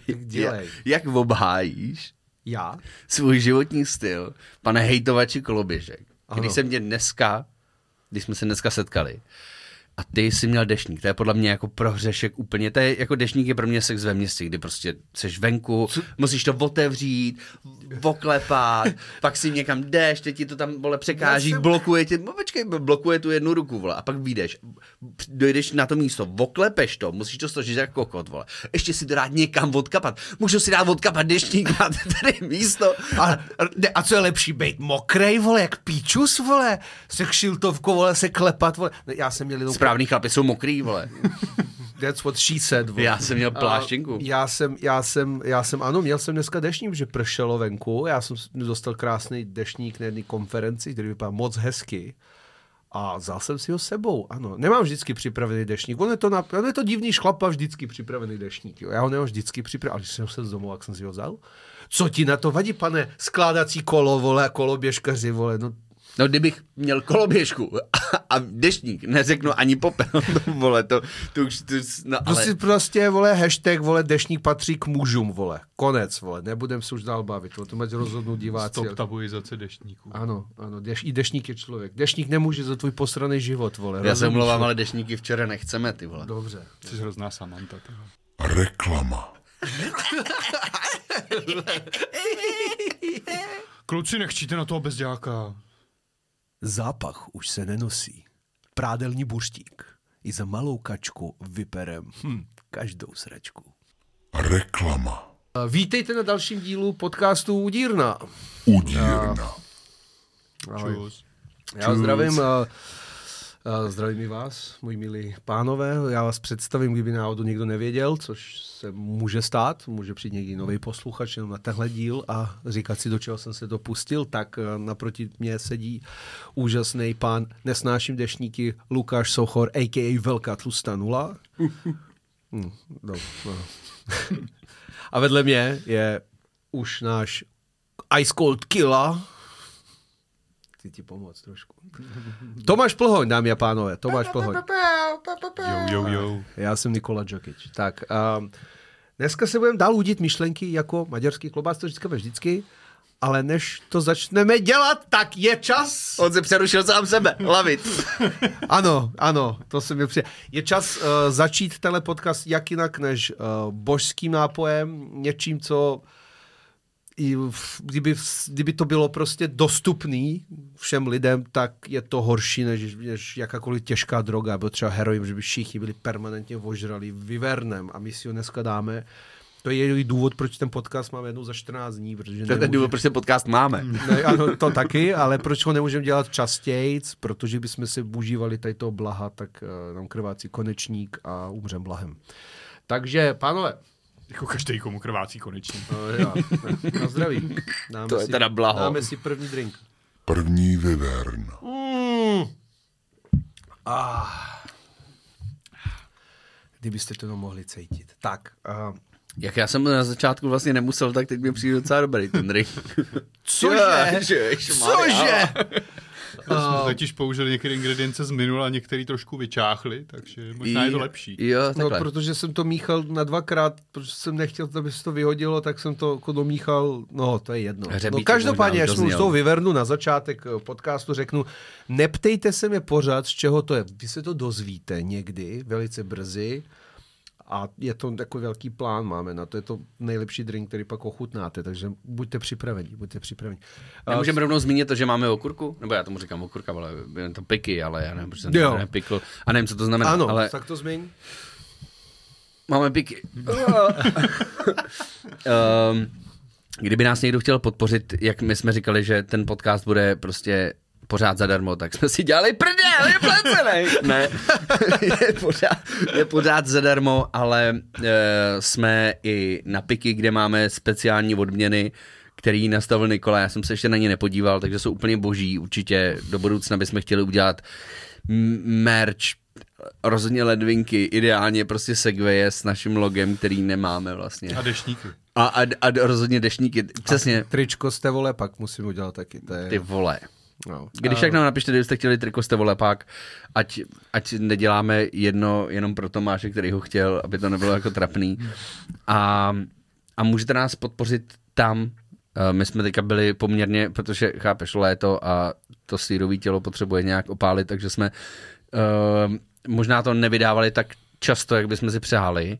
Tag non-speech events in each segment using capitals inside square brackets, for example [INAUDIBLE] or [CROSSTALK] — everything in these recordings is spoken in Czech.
[LAUGHS] dělej. Jak, jak obhájíš Já? svůj životní styl, pane hejtovači koloběžek. Ano. Když jsem tě dneska, když jsme se dneska setkali, a ty jsi měl dešník, to je podle mě jako prohřešek úplně, to je jako dešník je pro mě sex ve městě, kdy prostě seš venku, musíš to otevřít, oklepat, pak si někam jdeš, teď ti to tam vole překáží, jsem- blokuje tě, no počkej, blokuje tu jednu ruku, vole, a pak vyjdeš, dojdeš na to místo, oklepeš to, musíš to složit jako kokot, vole, ještě si to dát někam odkapat, můžu si dát odkapat dešník, [LAUGHS] máte tady místo, A, a co je lepší, být mokrej, vole, jak píčus, vole, se kšiltovkou, vole, se klepat, vole. Já jsem měl jenom... správný chlapi jsou mokrý, vole. That's what she said, vole. Já jsem měl pláštěnku. A Já jsem, já jsem, já jsem, ano, měl jsem dneska deštník, že pršelo venku, já jsem dostal krásný deštník na jedné konferenci, který vypadá moc hezky. A vzal jsem si ho sebou, ano. Nemám vždycky připravený deštník. On je to, na, on je to divný šlapa, vždycky připravený deštník. Jo. Já ho nemám vždycky připravený, ale když jsem se z domu, jak jsem si ho vzal. Co ti na to vadí, pane? Skládací kolo, vole, koloběžkaři, vole. No, No kdybych měl koloběžku [LAUGHS] a dešník, neřeknu ani popel, to, [LAUGHS] vole, to, to už, to, no, ale... si prostě, vole, hashtag, vole, deštník patří k mužům, vole. Konec, vole. Nebudem se už dál bavit. O tom ať rozhodnou diváci. Stop tabuizace deštníků. Ano, ano, deš, i dešník je člověk. Dešník nemůže za tvůj posraný život, vole. já se omlouvám, vole? ale dešníky včera nechceme, ty vole. Dobře. Jsi hrozná Samantha. Tyhle. Reklama. Kluci, nechčíte na toho bezďáka. Zápach už se nenosí. Prádelní burštík. I za malou kačku vyperem hm, každou sračku. Reklama. Vítejte na dalším dílu podcastu Udírna. Udírna. Ahoj. Čus. Já zdravím, a, a zdravím i vás, moji milí pánové. Já vás představím, kdyby náhodou někdo nevěděl, což se může stát. Může přijít někdy nový posluchač jenom na tenhle díl a říkat si, do čeho jsem se dopustil. Tak a, naproti mě sedí úžasný pán Nesnáším dešníky Lukáš Sochor, a.k.a. Velká tlustá nula. [LAUGHS] Hm, no, no. a vedle mě je už náš Ice Cold Killa, chci ti pomoct trošku. [LAUGHS] Tomáš Plhoň, dámy a pánové, Tomáš Plhoň. Jo, jo, jo. Já jsem Nikola Džokič. Tak, um, dneska se budeme dál udit myšlenky jako maďarský klobás, to říkáme vždycky, ale než to začneme dělat, tak je čas. On se přerušil sám sebe, lavit. [LAUGHS] Ano, ano, to se mi přijde. Je čas uh, začít tenhle podcast jak jinak než uh, božským nápojem, něčím, co i v- kdyby, kdyby to bylo prostě dostupný všem lidem, tak je to horší než, než jakákoliv těžká droga, nebo třeba heroin, že by všichni byli permanentně ožrali vyvernem a my si ho dneska dáme. To je jediný důvod, proč ten podcast máme jednou za 14 dní, protože To je ten důvod, proč ten podcast máme. ne, ano, to taky, ale proč ho nemůžeme dělat častěji, protože bychom si užívali tady toho blaha, tak uh, nám krvácí konečník a umřem blahem. Takže, pánové, Jako každý komu krvácí konečně. uh, já, na zdraví. Dáme To je si, teda blaho. Dáme si první drink. První vyvern. Kdybyste to mohli cítit. Tak, uh, Jak já jsem na začátku vlastně nemusel, tak teď mi přijde docela dobrý ten drink. Cože? [LAUGHS] Cože? My jsme totiž použili některé ingredience z minula, některé trošku vyčáchli, takže možná je to lepší. Jo, No, protože jsem to míchal na dvakrát, protože jsem nechtěl, aby se to vyhodilo, tak jsem to jako domíchal, no to je jedno. No, Hřebíček každopádně, možná až už dozněl. toho vyvernu na začátek eh, podcastu, řeknu, neptejte se mě pořád, z čeho to je. Vy se to dozvíte někdy, velice brzy, a je to takový velký plán máme na to. Je to nejlepší drink, který pak ochutnáte, takže buďte připraveni, buďte připraveni. A- Můžeme rovnou zmínit to, že máme okurku? Nebo já tomu říkám okurka, ale je to piky, ale já nevím, proč jsem to nepikl. A nevím, co to znamená, Ano, ale tak to zmiň. máme piky. um, [LAUGHS] kdyby nás někdo chtěl podpořit, jak my jsme říkali, že ten podcast bude prostě pořád zadarmo, tak jsme si dělali prdel, je placený. [LAUGHS] ne, [LAUGHS] je pořád, je pořád zadarmo, ale e, jsme i na piky, kde máme speciální odměny, který nastavil Nikola, já jsem se ještě na ně nepodíval, takže jsou úplně boží, určitě do budoucna bychom chtěli udělat m- merch, rozhodně ledvinky, ideálně prostě segwaye s naším logem, který nemáme vlastně. A dešníky. A, a, a rozhodně dešníky, přesně, Tričko z té vole, pak musím udělat taky. To je, ty vole. No. Když tak nám napište, kdybyste chtěli triko z volepák, ať, ať neděláme jedno jenom pro Tomáše, který ho chtěl, aby to nebylo jako trapný. A a můžete nás podpořit tam. Eh, My jsme teďka byli poměrně, protože chápeš, léto a to sírový tělo potřebuje nějak opálit, takže jsme uh, možná to nevydávali tak často, jak bychom si přáli,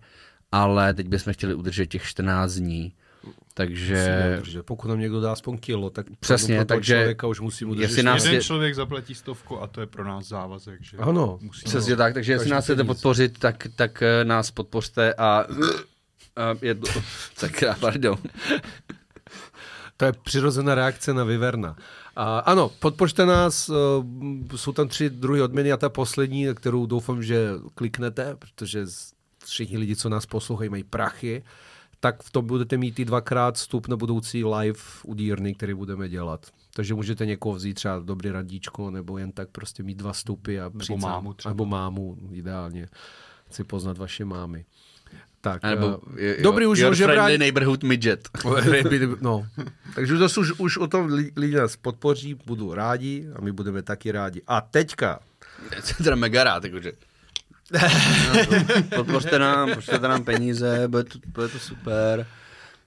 ale teď bychom chtěli udržet těch 14 dní. Takže Protože pokud nám někdo dá aspoň kilo, tak Přesně, takže člověka už musím udržet. jestli nás Jeden je- člověk zaplatí stovku a to je pro nás závazek, že Ano. musíme Přesně tak, takže jestli nás chcete podpořit, tak, tak eh, nás podpořte a, a je to, [LAUGHS] tak já, pardon. [LAUGHS] To je přirozená reakce na Viverna. A, ano, podpořte nás, eh, jsou tam tři druhy odměny a ta poslední, kterou doufám, že kliknete, protože všichni lidi, co nás poslouchají, mají prachy, tak v tom budete mít i dvakrát vstup na budoucí live udírny, který budeme dělat. Takže můžete někoho vzít třeba dobrý radíčko, nebo jen tak prostě mít dva vstupy a přijít za- mámu třeba. Nebo mámu, ideálně. Chci poznat vaše mámy. Tak, A Nebo, jo, dobrý už your může friendly neighborhood midget. [LAUGHS] No. Takže zase už, už o tom li- lidi nás podpoří, budou rádi a my budeme taky rádi. A teďka, [LAUGHS] Jsem teda mega rád, jakože. Podpořte nám, pošlete nám peníze, bude to, bude to super.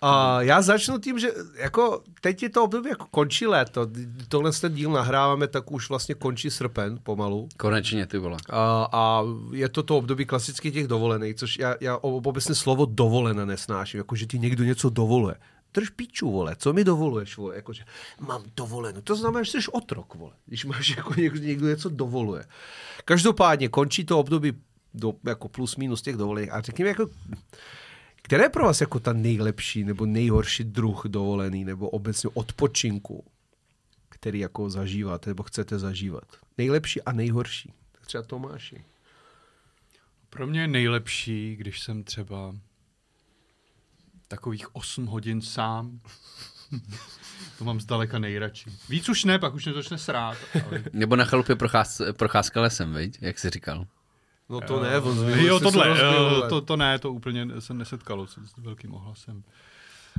a já začnu tím, že jako teď je to období, jako končí léto, tohle ten díl nahráváme, tak už vlastně končí srpen pomalu. Konečně, ty vole. A, a je to to období klasicky těch dovolených, což já, já ob- obecně slovo dovolené nesnáším, jako že ti někdo něco dovoluje. Drž píču, vole, co mi dovoluješ, vole, jakože mám dovolenou. To znamená, že jsi otrok, vole, když máš jako někdo, někdo něco dovoluje. Každopádně končí to období do, jako plus minus těch dovolených a řekněme jako, které je pro vás jako ta nejlepší nebo nejhorší druh dovolený nebo obecně odpočinku, který jako zažíváte nebo chcete zažívat? Nejlepší a nejhorší. Třeba Tomáši. Pro mě je nejlepší, když jsem třeba takových 8 hodin sám. to mám zdaleka nejradši. Víc už ne, pak už mě to začne srát. Ale... Nebo na chalupě procház, procházka lesem, viď? jak jsi říkal. No to ne, on jo, jste se tohle, rozbil, jo, to, to ne, to úplně se nesetkalo s, s velkým ohlasem.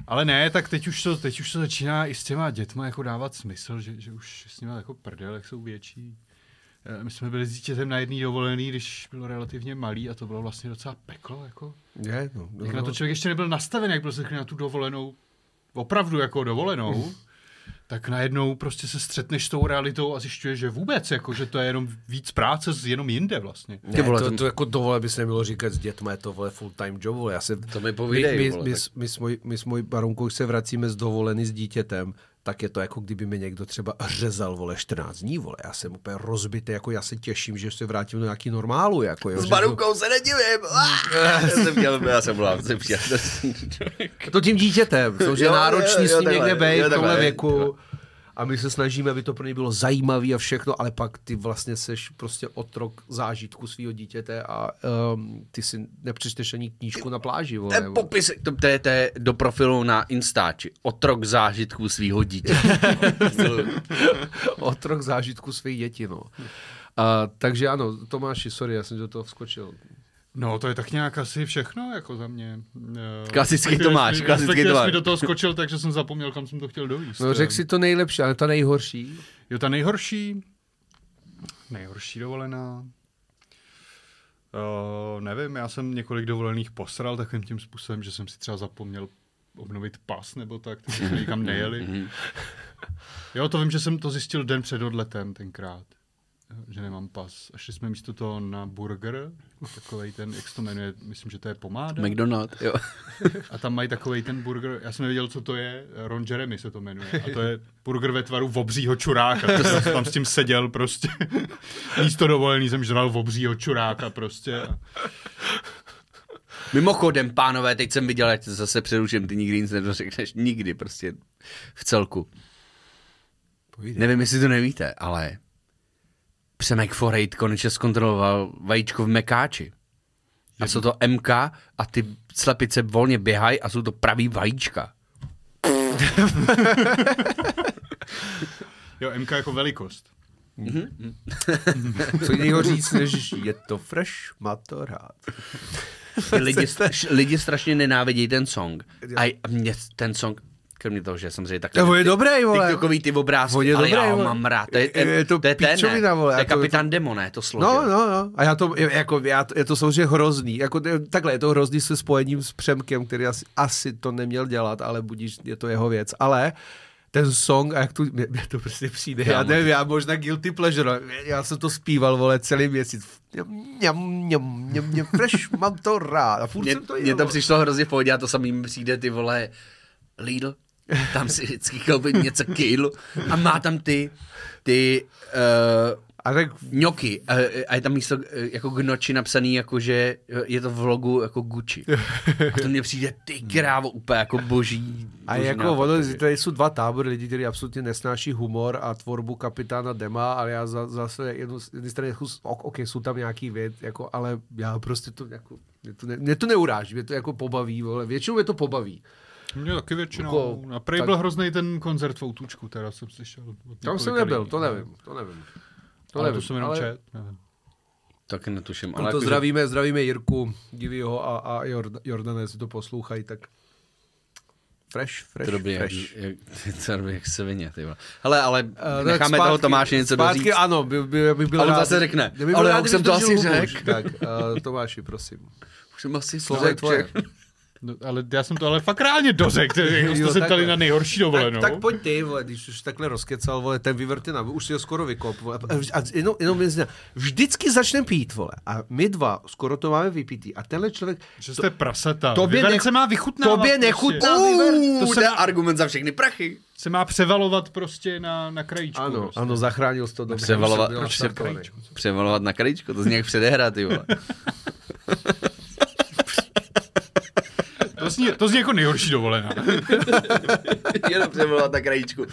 Ale ne, tak teď už, to, teď už to začíná i s těma dětma jako dávat smysl, že, že už s nimi jako prdel, jak jsou větší. Eh, My jsme byli s dítětem na jedný dovolený, když bylo relativně malý a to bylo vlastně docela peklo. Jako. Je, no, no, Jak na no. to člověk ještě nebyl nastaven, jak byl zvyklý na tu dovolenou, opravdu jako dovolenou, tak najednou prostě se střetneš s tou realitou a zjišťuješ, že vůbec, jako, že to je jenom víc práce z jenom jinde vlastně. Ne, vole, to, to- to, jako dovole by se nemělo říkat s dětma, je to vole full time job, vole. Já se, To mi povídej, my, my, vole, my, tak. s- my, s mojí, my s mojí baronkou, když se vracíme z dovolený s dítětem, tak je to jako kdyby mi někdo třeba řezal, vole, 14 dní, vole. Já jsem úplně rozbitý, jako já se těším, že se vrátím do nějaký normálu, jako jo. S barukou se nedivím. [LAUGHS] Já jsem chtěl, já jsem byl, jsem chtěl. to, [LAUGHS] to tím dítětem, to, že je Jo, náročný jo, s jo, ním takhle, někde jo, v tomhle věku. jo. A my se snažíme, aby to pro ně bylo zajímavé a všechno, ale pak ty vlastně seš prostě otrok zážitku svého dítěte a um, ty si nepřečteš ani knížku na pláži. Vole. To je popis, to, to, je, to je do profilu na Instači. Otrok zážitků svého dítě. [LAUGHS] otrok zážitku svých dětí, no. A, takže ano, Tomáši, sorry, já jsem do toho vskočil. No, to je tak nějak asi všechno, jako za mě. Eh, Klasický Tomáš, jsi- klasický Tomáš. mi do toho skočil, takže jsem zapomněl, kam jsem to chtěl dovíst. No řekl si to nejlepší, ale ta nejhorší. Jo, ta nejhorší, nejhorší dovolená. Uh, nevím, já jsem několik dovolených posral takovým tím způsobem, že jsem si třeba zapomněl obnovit pas nebo tak, takže jsme nikam nejeli. [LAUGHS] Jo, to vím, že jsem to zjistil den před odletem tenkrát, že nemám pas. A šli jsme místo toho na burger, takovej ten, jak se to jmenuje, myslím, že to je pomáda. McDonald, jo. [LAUGHS] A tam mají takový ten burger, já jsem nevěděl, co to je, Ron Jeremy se to jmenuje. A to je burger ve tvaru obřího čuráka. To jsem tam s tím seděl prostě. [LAUGHS] Místo dovolený jsem žral obřího čuráka prostě. A Mimochodem, pánové, teď jsem viděl, ať zase přeruším, ty nikdy nic nedořekneš, nikdy prostě v celku. Povídej. Nevím, jestli to nevíte, ale Přemek Forejt konečně zkontroloval vajíčko v Mekáči. A jsou to MK a ty slepice volně běhají a jsou to pravý vajíčka. [LAUGHS] jo, MK jako velikost. [LAUGHS] Co jiného říct, než je to fresh, má to rád. Lidi, [LAUGHS] lidi strašně nenávidí ten song. A mě ten song, Kromě toho, že samozřejmě takhle. To je dobrý, vole. TikTokový ty obrázky, On je ale dobrý, já ho mám rád. To je, Je- je to to je ten, ne? vole, To je já to- kapitán Demo, ne? To složil. No, no, no. A já to, jako, já to, je to samozřejmě hrozný. Jako, to takhle, je to hrozný se spojením s Přemkem, který asi, asi to neměl dělat, ale budíš, je to jeho věc. Ale ten song, a jak tu, mě, mě to prostě přijde, já, Já nevím, já možná guilty pleasure, já jsem to zpíval, vole, celý měsíc. Mňam, mňam, mňam, mňam, fresh, mám to rád. A furt Mně, jsem to mně jel, to přišlo hrozně v pohodě a to samý mi přijde ty vole Lidl, tam si vždycky koupit něco kill a má tam ty, ty uh, A tak ňoky a, a je tam místo eh, jako gnoči napsaný, jako že je to v logu jako Gucci. A to mně přijde ty krávo úplně jako boží. A boží jako ono, tady jsou dva tábory lidí, kteří absolutně nesnáší humor a tvorbu kapitána Dema, ale já za, zase jednu, z jedné strany, jako, ok, ok, jsou tam nějaký věc, jako, ale já prostě to, jako, mě to, ne, mě to neuráží, mě to jako pobaví, vole, většinou mě to pobaví. Mě taky většinou. Jako, a prej tak- byl hrozný ten koncert v Outučku, teda jsem slyšel. Tam jsem nebyl, lidí. to nevím, to nevím. To ale nevím, to jsem jenom ale čet. nevím. Taky netuším. to Ale jako, zdravíme, zdravíme Jirku, Divího a, a Jordan, Jordana, jestli to poslouchají, tak fresh, fresh, To dobrý, jak, fresh. jak, [LAUGHS] to dobrý, jak se vině, ty vole. Hele, ale tak necháme toho Tomáše něco zpátky, doříct. ano, by, by, by byl A on rád, zase řekne, by byl ale rád, já už jsem to asi řekl. Tak, uh, Tomáši, prosím. Už jsem asi Slovo řekl, tvoje. že- No, ale já jsem to ale fakt reálně dořekl, jak [LAUGHS] Jo, jste se ptali na nejhorší dovolenou. Tak, tak pojď ty, vole, když už takhle rozkecal, vole, ten vyvrtina, už si ho skoro vykop, vole. A, a jenom, jenom vždycky začne pít, vole, a my dva skoro to máme vypítý. A tenhle člověk, Že jste prasata. Tobě nech- se má vychutnávat. tobě prostě. nechutná vyver. To to se je argument za všechny prachy. Se má převalovat prostě na, na krajíčku. ano, prostě. ano, zachránil jsi to dobře. Převalovat, jsem byl pře, nastartovaný. převalovat na krajíčko, to zní jak předehra, ty vole. [LAUGHS] To zní, to zní jako nejhorší dovolená. [LAUGHS] Jenom převalovat na krajíčku.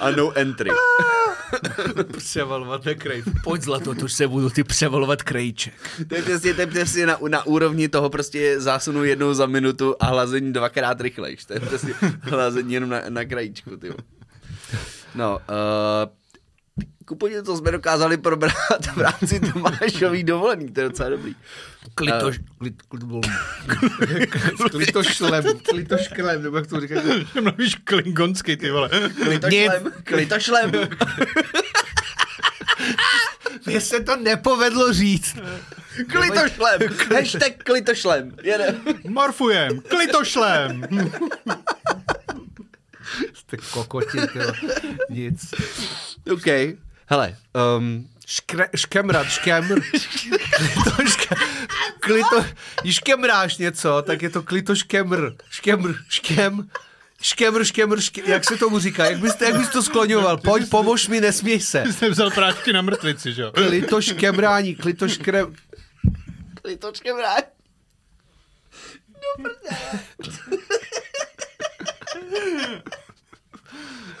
A no entry. [LAUGHS] Převalovat na kraj. Pojď zlato, to už se budu ty převalovat krejček. To je přesně, to je přesně na, na úrovni toho prostě zásunu jednou za minutu a hlazení dvakrát rychlejš. To je přesně [LAUGHS] hlazení jenom na, na krajíčku, ty. No, uh, ku podivu, to jsme dokázali probrat v rámci Tomášový dovolený, to je docela dobrý. Klitoš, klit, klit, [LAUGHS] klitošlem, klitošklem, nebo jak to říkají. [LAUGHS] Mluvíš klingonsky, ty vole. Klitošlem, klitošlem. [LAUGHS] Mně se to nepovedlo říct. Klitošlem, hashtag klitošlem. Jede. Morfujem, klitošlem. Jste kokoti, tyjo. Nic. OK. Hele, um, Škre, škemrat, škemr. Klito, ške, klito, když škemráš něco, tak je to klito škemr. Škemr, škem. Škemr, škemr, škemr, jak se tomu říká? Jak bys, jak bys to skloňoval? Pojď, pomož mi, nesměj se. Jsi vzal prášky na mrtvici, že jo? Klito škemrání, klito škrem... klitoškem vrát.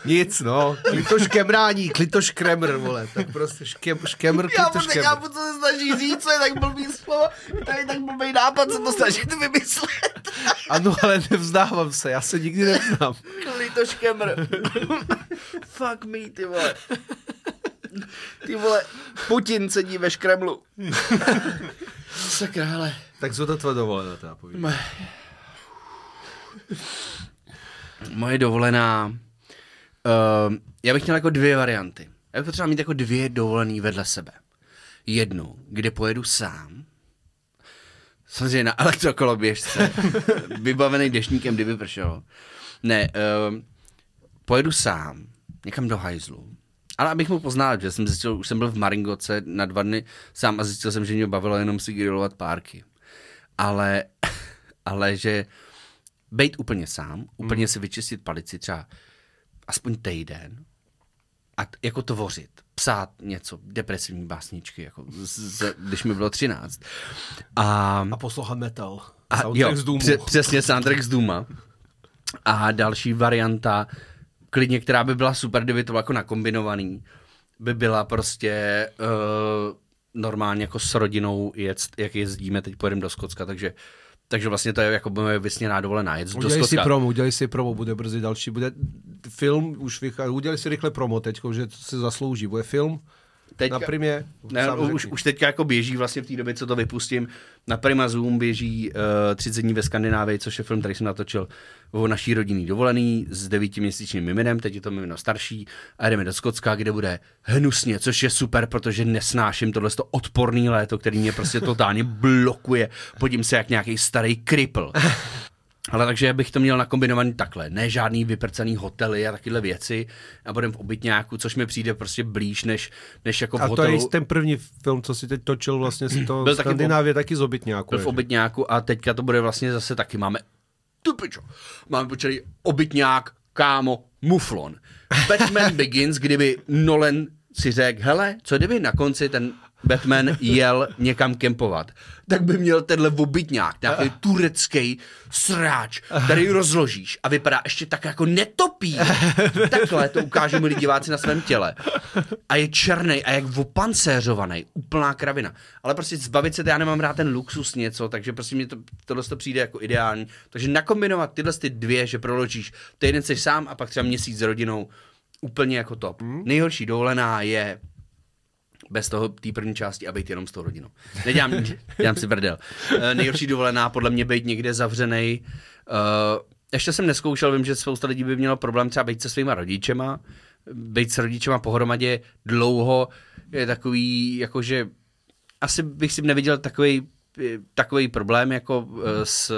Nic, no. Klito škemrání, klito škremr, vole. Tak prostě škem, škemr, Já klito vůbec škemr. nechápu, co se snaží říct, co je tak blbý slovo. To je tak blbý nápad, co to snažíte vymyslet. Ano, ale nevzdávám se, já se nikdy nevzdám. Klitoškemr. Fuck me, ty vole. Ty vole, Putin sedí ve škremlu. Sakra, hele. Tak co to tvoje dovolená, teda povídám. Moje dovolená... Uh, já bych měl jako dvě varianty. Já bych potřeboval mít jako dvě dovolený vedle sebe. Jednu, kde pojedu sám, samozřejmě na [LAUGHS] elektrokoloběžce, [LAUGHS] vybavený dešníkem, kdyby pršelo. Ne, uh, pojedu sám, někam do hajzlu. Ale abych mu poznal, že jsem zjistil, už jsem byl v Maringoce na dva dny sám a zjistil jsem, že mě bavilo jenom si grilovat párky. Ale, [LAUGHS] ale že být úplně sám, úplně si vyčistit palici třeba aspoň týden a t- jako tvořit, psát něco, depresivní básničky, jako z, z, když mi bylo 13. A, A poslouchat metal. a Soundtrack z Doomu. pře- přesně soundtrack z Duma. A další varianta, klidně, která by byla super, kdyby to bylo jako nakombinovaný, by byla prostě uh, normálně jako s rodinou jet, jak jezdíme, teď pojedeme do Skotska, takže takže vlastně to je jako moje vysněná dovolená, jet do Udělej si promo, udělej si promo, bude brzy další, bude film, už vychází, udělej si rychle promo teď, že to se zaslouží, bude film teďka, na primě. ne, už, už teďka jako běží vlastně v té době, co to vypustím. Na Prima Zoom běží uh, 30 dní ve Skandinávii, což je film, který jsem natočil o naší rodinný dovolený s devítiměsíčním miminem, teď je to mimino starší a jdeme do Skotska, kde bude hnusně, což je super, protože nesnáším tohle odporný léto, který mě prostě totálně blokuje. Podím se jak nějaký starý kripl. Ale takže bych to měl nakombinovaný takhle. Ne žádný vyprcaný hotely a takovéhle věci. A budeme v obytňáku, což mi přijde prostě blíž, než, než jako v A to hotelu. je ten první film, co si teď točil, vlastně si to Byl v taky Skandinávě taky z obytňáku. Byl v obytňáku a teďka to bude vlastně zase taky. Máme tu pičo. Máme počeli obytňák, kámo, muflon. Batman [LAUGHS] Begins, kdyby Nolan si řekl, hele, co kdyby na konci ten Batman jel někam kempovat, tak by měl tenhle obytňák, nějaký turecký sráč, který rozložíš a vypadá ještě tak jako netopí. [LAUGHS] Takhle to ukážu milí diváci na svém těle. A je černý a jak opancéřovaný, úplná kravina. Ale prostě zbavit se, já nemám rád ten luxus něco, takže prostě mě to, tohle to přijde jako ideální. Takže nakombinovat tyhle ty dvě, že proložíš, týden jsi sám a pak třeba měsíc s rodinou, úplně jako top. Hmm. Nejhorší dovolená je bez toho té první části a být jenom s tou rodinou. Nedělám, dělám si brdel. Uh, nejhorší dovolená podle mě být někde zavřený. Uh, ještě jsem neskoušel, vím, že spousta lidí by mělo problém třeba být se svýma rodičema, být s rodičema pohromadě dlouho je takový, jakože asi bych si neviděl takový, takový problém jako eh, s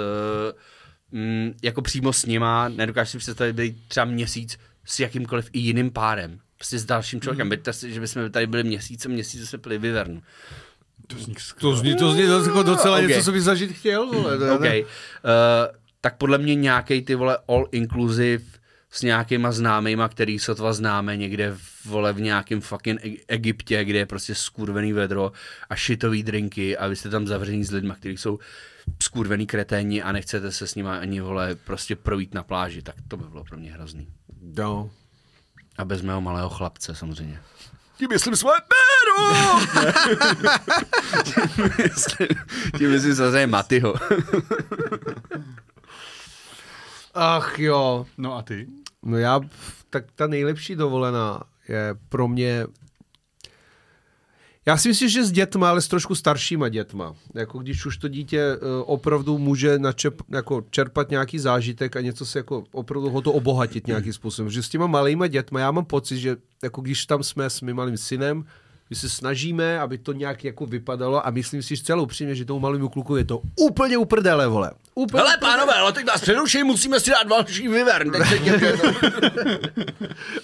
mm, jako přímo s nima, nedokážu si představit být třeba měsíc s jakýmkoliv i jiným párem. Prostě s dalším člověkem. Mm. si, že bychom tady byli měsíc a měsíc jsme pili vyvernu. To zní To zní, to zní jako docela Ok. okay. něco, co bys zažít chtěl, vole. to je- OK. Uh, tak podle mě nějaký ty vole all inclusive s nějakýma známýma, který sotva známe někde v, vole v nějakém fucking E- Egyptě, kde je prostě skurvený vedro a šitový drinky a vy jste tam zavření s lidmi, kteří jsou skurvený kreténi a nechcete se s nimi ani vole prostě projít na pláži, tak to by bylo pro mě hrozný. No. A bez mého malého chlapce samozřejmě. Tím myslím svoje péru! [LAUGHS] Tím myslím samozřejmě Matyho. Ach jo. No a ty? No já, tak ta nejlepší dovolená je pro mě já si myslím, že s dětma, ale s trošku staršíma dětma. Jako když už to dítě uh, opravdu může načep, jako čerpat nějaký zážitek a něco se jako opravdu ho to obohatit nějakým způsobem. Že s těma malýma dětma, já mám pocit, že jako když tam jsme s mým malým synem, my se snažíme, aby to nějak jako vypadalo a myslím si, že celou upřímně, že tomu malému kluku je to úplně uprdele, vole. Úplně Hele, pánové, ale teď vás přeruším, musíme si dát další vyvern. Teď se děje. [LAUGHS]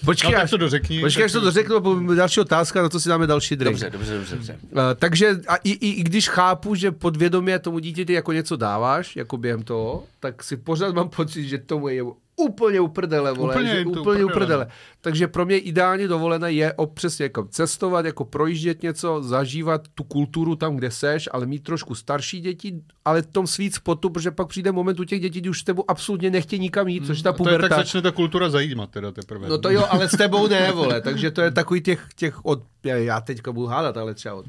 Počkej, No, až, to dořekni. počkej, až to dořeknu, další otázka, na to si dáme další drink. Dobře, dobře, dobře. dobře. Uh, takže a i, i, i když chápu, že podvědomě tomu dítěti jako něco dáváš, jako během toho, tak si pořád mám pocit, že tomu je úplně uprdele, vole, Úplně že úplně uprdele. uprdele. Takže pro mě ideální dovolené je přesně jako cestovat, jako projíždět něco, zažívat tu kulturu tam, kde seš, ale mít trošku starší děti, ale v tom sweet spotu, protože pak přijde moment u těch dětí, kdy už s tebou absolutně nechtějí nikam jít, což je ta A to je, tak puberta. začne ta kultura zajímat teda teprve. No to jo, ale s tebou ne, vole. Takže to je takový těch, těch od, já- já teďka budu hádat, ale třeba od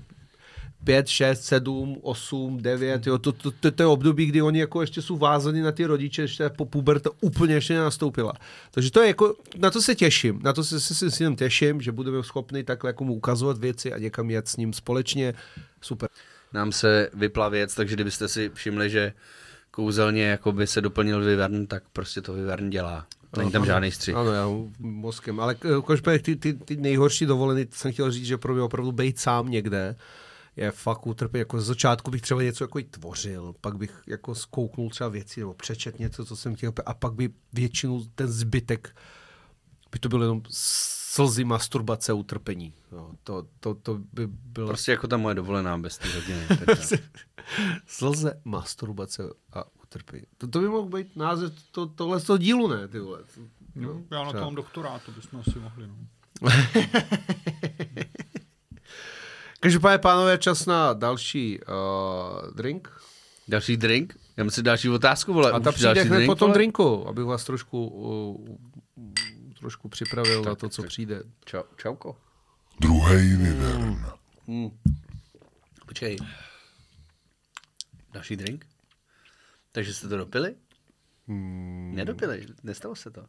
5, 6, 7, 8, 9, jo, to, to, to, to je období, kdy oni jako ještě jsou vázaní na ty rodiče, ještě po puberta úplně ještě nenastoupila. Takže to je jako, na to se těším, na to se, se, se s ním těším, že budeme schopni takhle jako mu ukazovat věci a někam jet s ním společně. Super. Nám se vypla věc, takže kdybyste si všimli, že kouzelně jako by se doplnil vyvern, tak prostě to vyvern dělá. Není tam žádný střih. Ano, já mozkem, ale k- každopádně ty, ty, ty nejhorší dovolený, jsem chtěl říct, že pro mě opravdu být sám někde, je fakt utrpět. Jako z začátku bych třeba něco jako i tvořil, pak bych jako zkouknul třeba věci nebo přečet něco, co jsem chtěl, a pak by většinu ten zbytek by to bylo jenom slzy, masturbace, utrpení. Jo, to, to, to by bylo Prostě jako ta moje dovolená bez té rodiny. [LAUGHS] Slze, masturbace a utrpení. To, to by mohl být název to, tohle z toho dílu, ne? Ty vole. No, já na třeba. to mám doktorát, to bychom asi mohli. No. [LAUGHS] Každopádně, pánové, čas na další uh, drink. Další drink? Já myslím další otázku, vole. A ta přijde další hned po tom vole? drinku, abych vás trošku, uh, trošku připravil na to, co přijde. Čau, čauko. Druhý vyvern. Počkej. Další drink? Takže jste to dopili? Hmm. Nedopili, nestalo se to.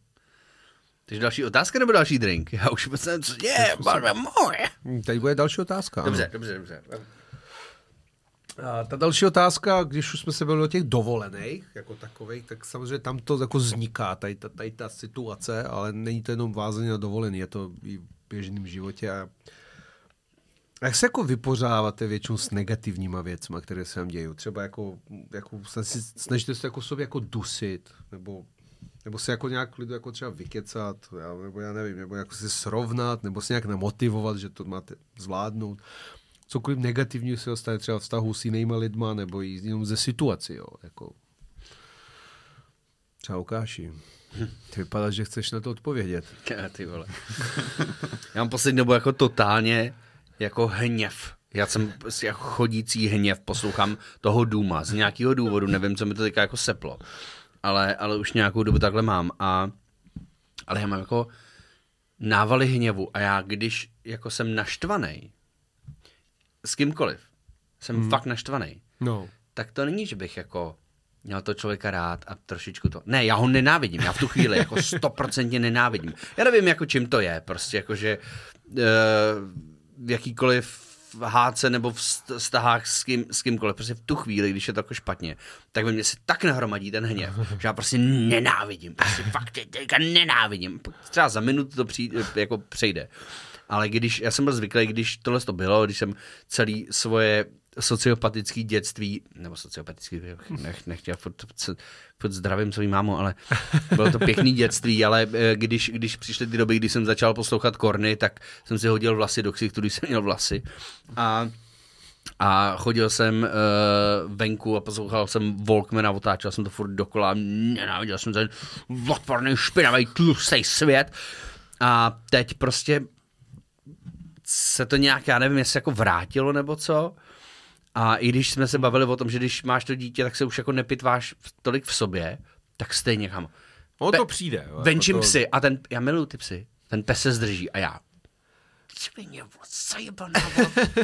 Takže další otázka nebo další drink? Já už myslím, co je, barva moje. Teď bude další otázka. ano. Dobře, dobře, dobře. A ta další otázka, když už jsme se byli o těch dovolených jako takových, tak samozřejmě tam to jako vzniká, tady ta, tady ta situace, ale není to jenom vázané na dovolený, je to i v běžném životě. A jak se jako vypořádáváte většinou s negativníma věcma, které se vám dějí? Třeba jako, jako snaží- snažíte se jako sobě jako dusit, nebo, nebo se jako nějak lidu jako třeba vykecat, nebo já nevím, nebo jako si srovnat, nebo se nějak namotivovat, že to máte zvládnout cokoliv negativního se stane třeba vztahu s jinýma lidma, nebo jenom ze situací, jo, jako. Třeba Lukáši. Ty vypadá, že chceš na to odpovědět. [LAUGHS] Já, ty vole. Já mám poslední dobu jako totálně jako hněv. Já jsem jako chodící hněv, poslouchám toho Duma z nějakého důvodu, nevím, co mi to teďka jako seplo. Ale, ale už nějakou dobu takhle mám a ale já mám jako návaly hněvu a já když jako jsem naštvaný s kýmkoliv, jsem hmm. fakt naštvaný, No. tak to není, že bych jako měl to člověka rád a trošičku to... Ne, já ho nenávidím, já v tu chvíli jako stoprocentně nenávidím. Já nevím, jako čím to je, prostě jako, že uh, v hádce nebo v st- vztahách s, kým, s kýmkoliv, prostě v tu chvíli, když je to jako špatně, tak ve mně se tak nahromadí ten hněv, že já prostě nenávidím, prostě fakt teďka nenávidím. Třeba za minutu to přijde, jako přejde. Ale když, já jsem byl zvyklý, když tohle to bylo, když jsem celý svoje sociopatické dětství, nebo sociopatický, nech, nechtěl furt, furt, zdravím svou mámu, ale bylo to pěkný dětství, ale eh, když, když přišly ty doby, kdy jsem začal poslouchat korny, tak jsem si hodil vlasy do ksichtu, když jsem měl vlasy. A a chodil jsem uh, venku a poslouchal jsem Volkmana, otáčel jsem to furt dokola, nenáviděl jsem ten odporný, špinavý, tlustý svět. A teď prostě se to nějak, já nevím, jestli jako vrátilo nebo co. A i když jsme se bavili o tom, že když máš to dítě, tak se už jako nepitváš tolik v sobě, tak stejně kam. Ono to přijde. Jo, Venčím jako to... psy a ten, já miluju ty psy, ten pes se zdrží a já. Svině, zajebaná,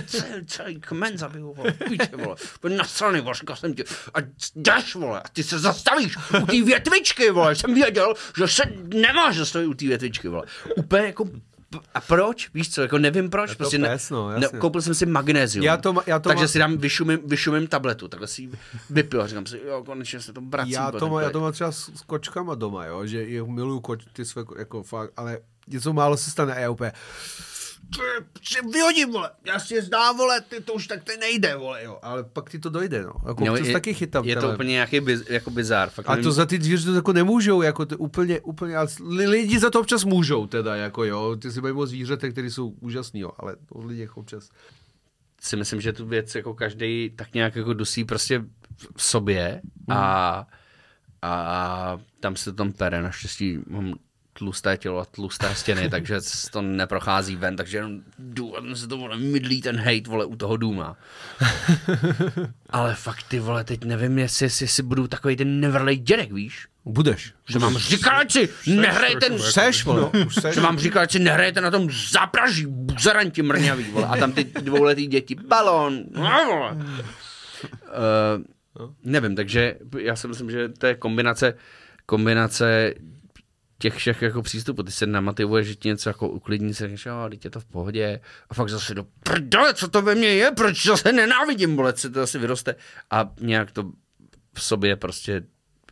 celý, celý kmen zabiju, vole, píče, vole, pojď na strany, vole, říkal jsem ti, a jdeš, vole, a ty se zastavíš u té větvičky, vole, jsem věděl, že se nemáš zastavit u té větvičky, vole. Úplně jako, a proč? Víš co, jako nevím proč, Je to prostě pes, no, jasně. koupil jsem si magnézium, Já to já to takže mám- si dám, vyšumím, vyšumím tabletu, takhle si ji vypiju a říkám si, jo, konečně se to vrací. Já to, má, já to mám třeba s, s kočkama doma, jo, že miluju koč, ty své, ko- jako fakt, ale něco málo se stane a já úplně "Ty, si vyhodím, vole, já si je zdám, vole, ty to už tak to nejde, vole, jo, ale pak ti to dojde, no, jako to je- taky chytám. Je to úplně nějaký biz, jako bizár. Fakt a nevím- to za ty zvířata jako nemůžou, jako to úplně, úplně, ale li- lidi za to občas můžou teda, jako jo, ty si bavíme o zvířatech, které jsou úžasný, jo, ale o lidech občas. si myslím, že tu věc jako každý tak nějak jako dusí prostě v sobě a, a tam se to tam pere. Naštěstí mám tlusté tělo a tlusté stěny, [LAUGHS] takže to neprochází ven, takže jenom jdu a se to vole mydlí ten hejt vole u toho důma. [LAUGHS] Ale fakt ty vole, teď nevím, jestli, jestli, budu takový ten nevrlej dědek, víš? Budeš. Že vám si nehrajte, Seš, vole, už seš. že vám si nehrajete na tom zapraží, buzeranti mrňavý, vole. A tam ty dvouletý děti, balón, no, vole. Uh, nevím, takže já si myslím, že to je kombinace, kombinace těch všech jako přístupů. Ty se namativuje, že ti něco jako uklidní, se říkáš, jo, teď je to v pohodě. A fakt zase do prdele, co to ve mně je, proč zase nenávidím, vole, se to zase vyroste. A nějak to v sobě prostě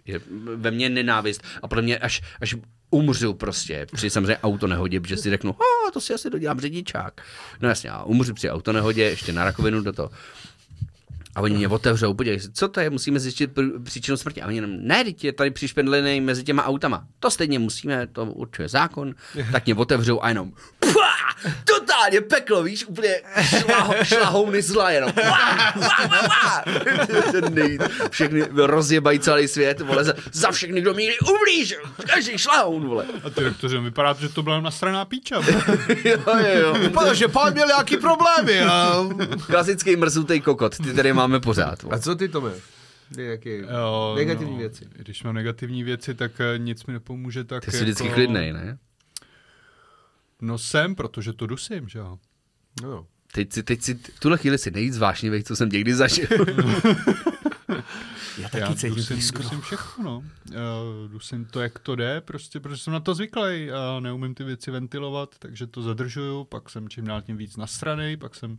je ve mně nenávist. A podle mě až, až umřu prostě při samozřejmě autonehodě, protože si řeknu, a to si asi dodělám řidičák. No jasně, a umřu při autonehodě, ještě na rakovinu do toho. A oni mě otevřou, podívej co to je, musíme zjistit příčinu smrti. A oni jenom, ne, teď je tady přišpendlený mezi těma autama. To stejně musíme, to určuje zákon. Tak mě otevřou a jenom, pá, totálně peklo, víš, úplně šlaho, šlahouny zla jenom. Wá, wá. Ten nej, všechny rozjebají celý svět, vole, za, za všechny, kdo mi ublížil, každý šlahoun, vole. A ty doktoře, vypadá, že to byla nasraná píča. Jo, jo, jo. [LAUGHS] Vypadá, že pán měl nějaký problémy. A... Klasický mrzutý kokot, ty tady máme pořád. Vole. a co ty, Tome? Ty jaký Jo, negativní no, věci. Když mám negativní věci, tak eh, nic mi nepomůže, tak Ty jsi vždycky jako... klidnej, ne? No jsem, protože to dusím, že jo. No. Teď si, teď si, v tuhle chvíli si nejvíc vášnivý, co jsem někdy zažil. [LAUGHS] Já taky Já cítím dusím, blízko. dusím všechno, no. Uh, dusím to, jak to jde, prostě, protože jsem na to zvyklý a neumím ty věci ventilovat, takže to zadržuju, pak jsem čím dál tím víc nasranej, pak jsem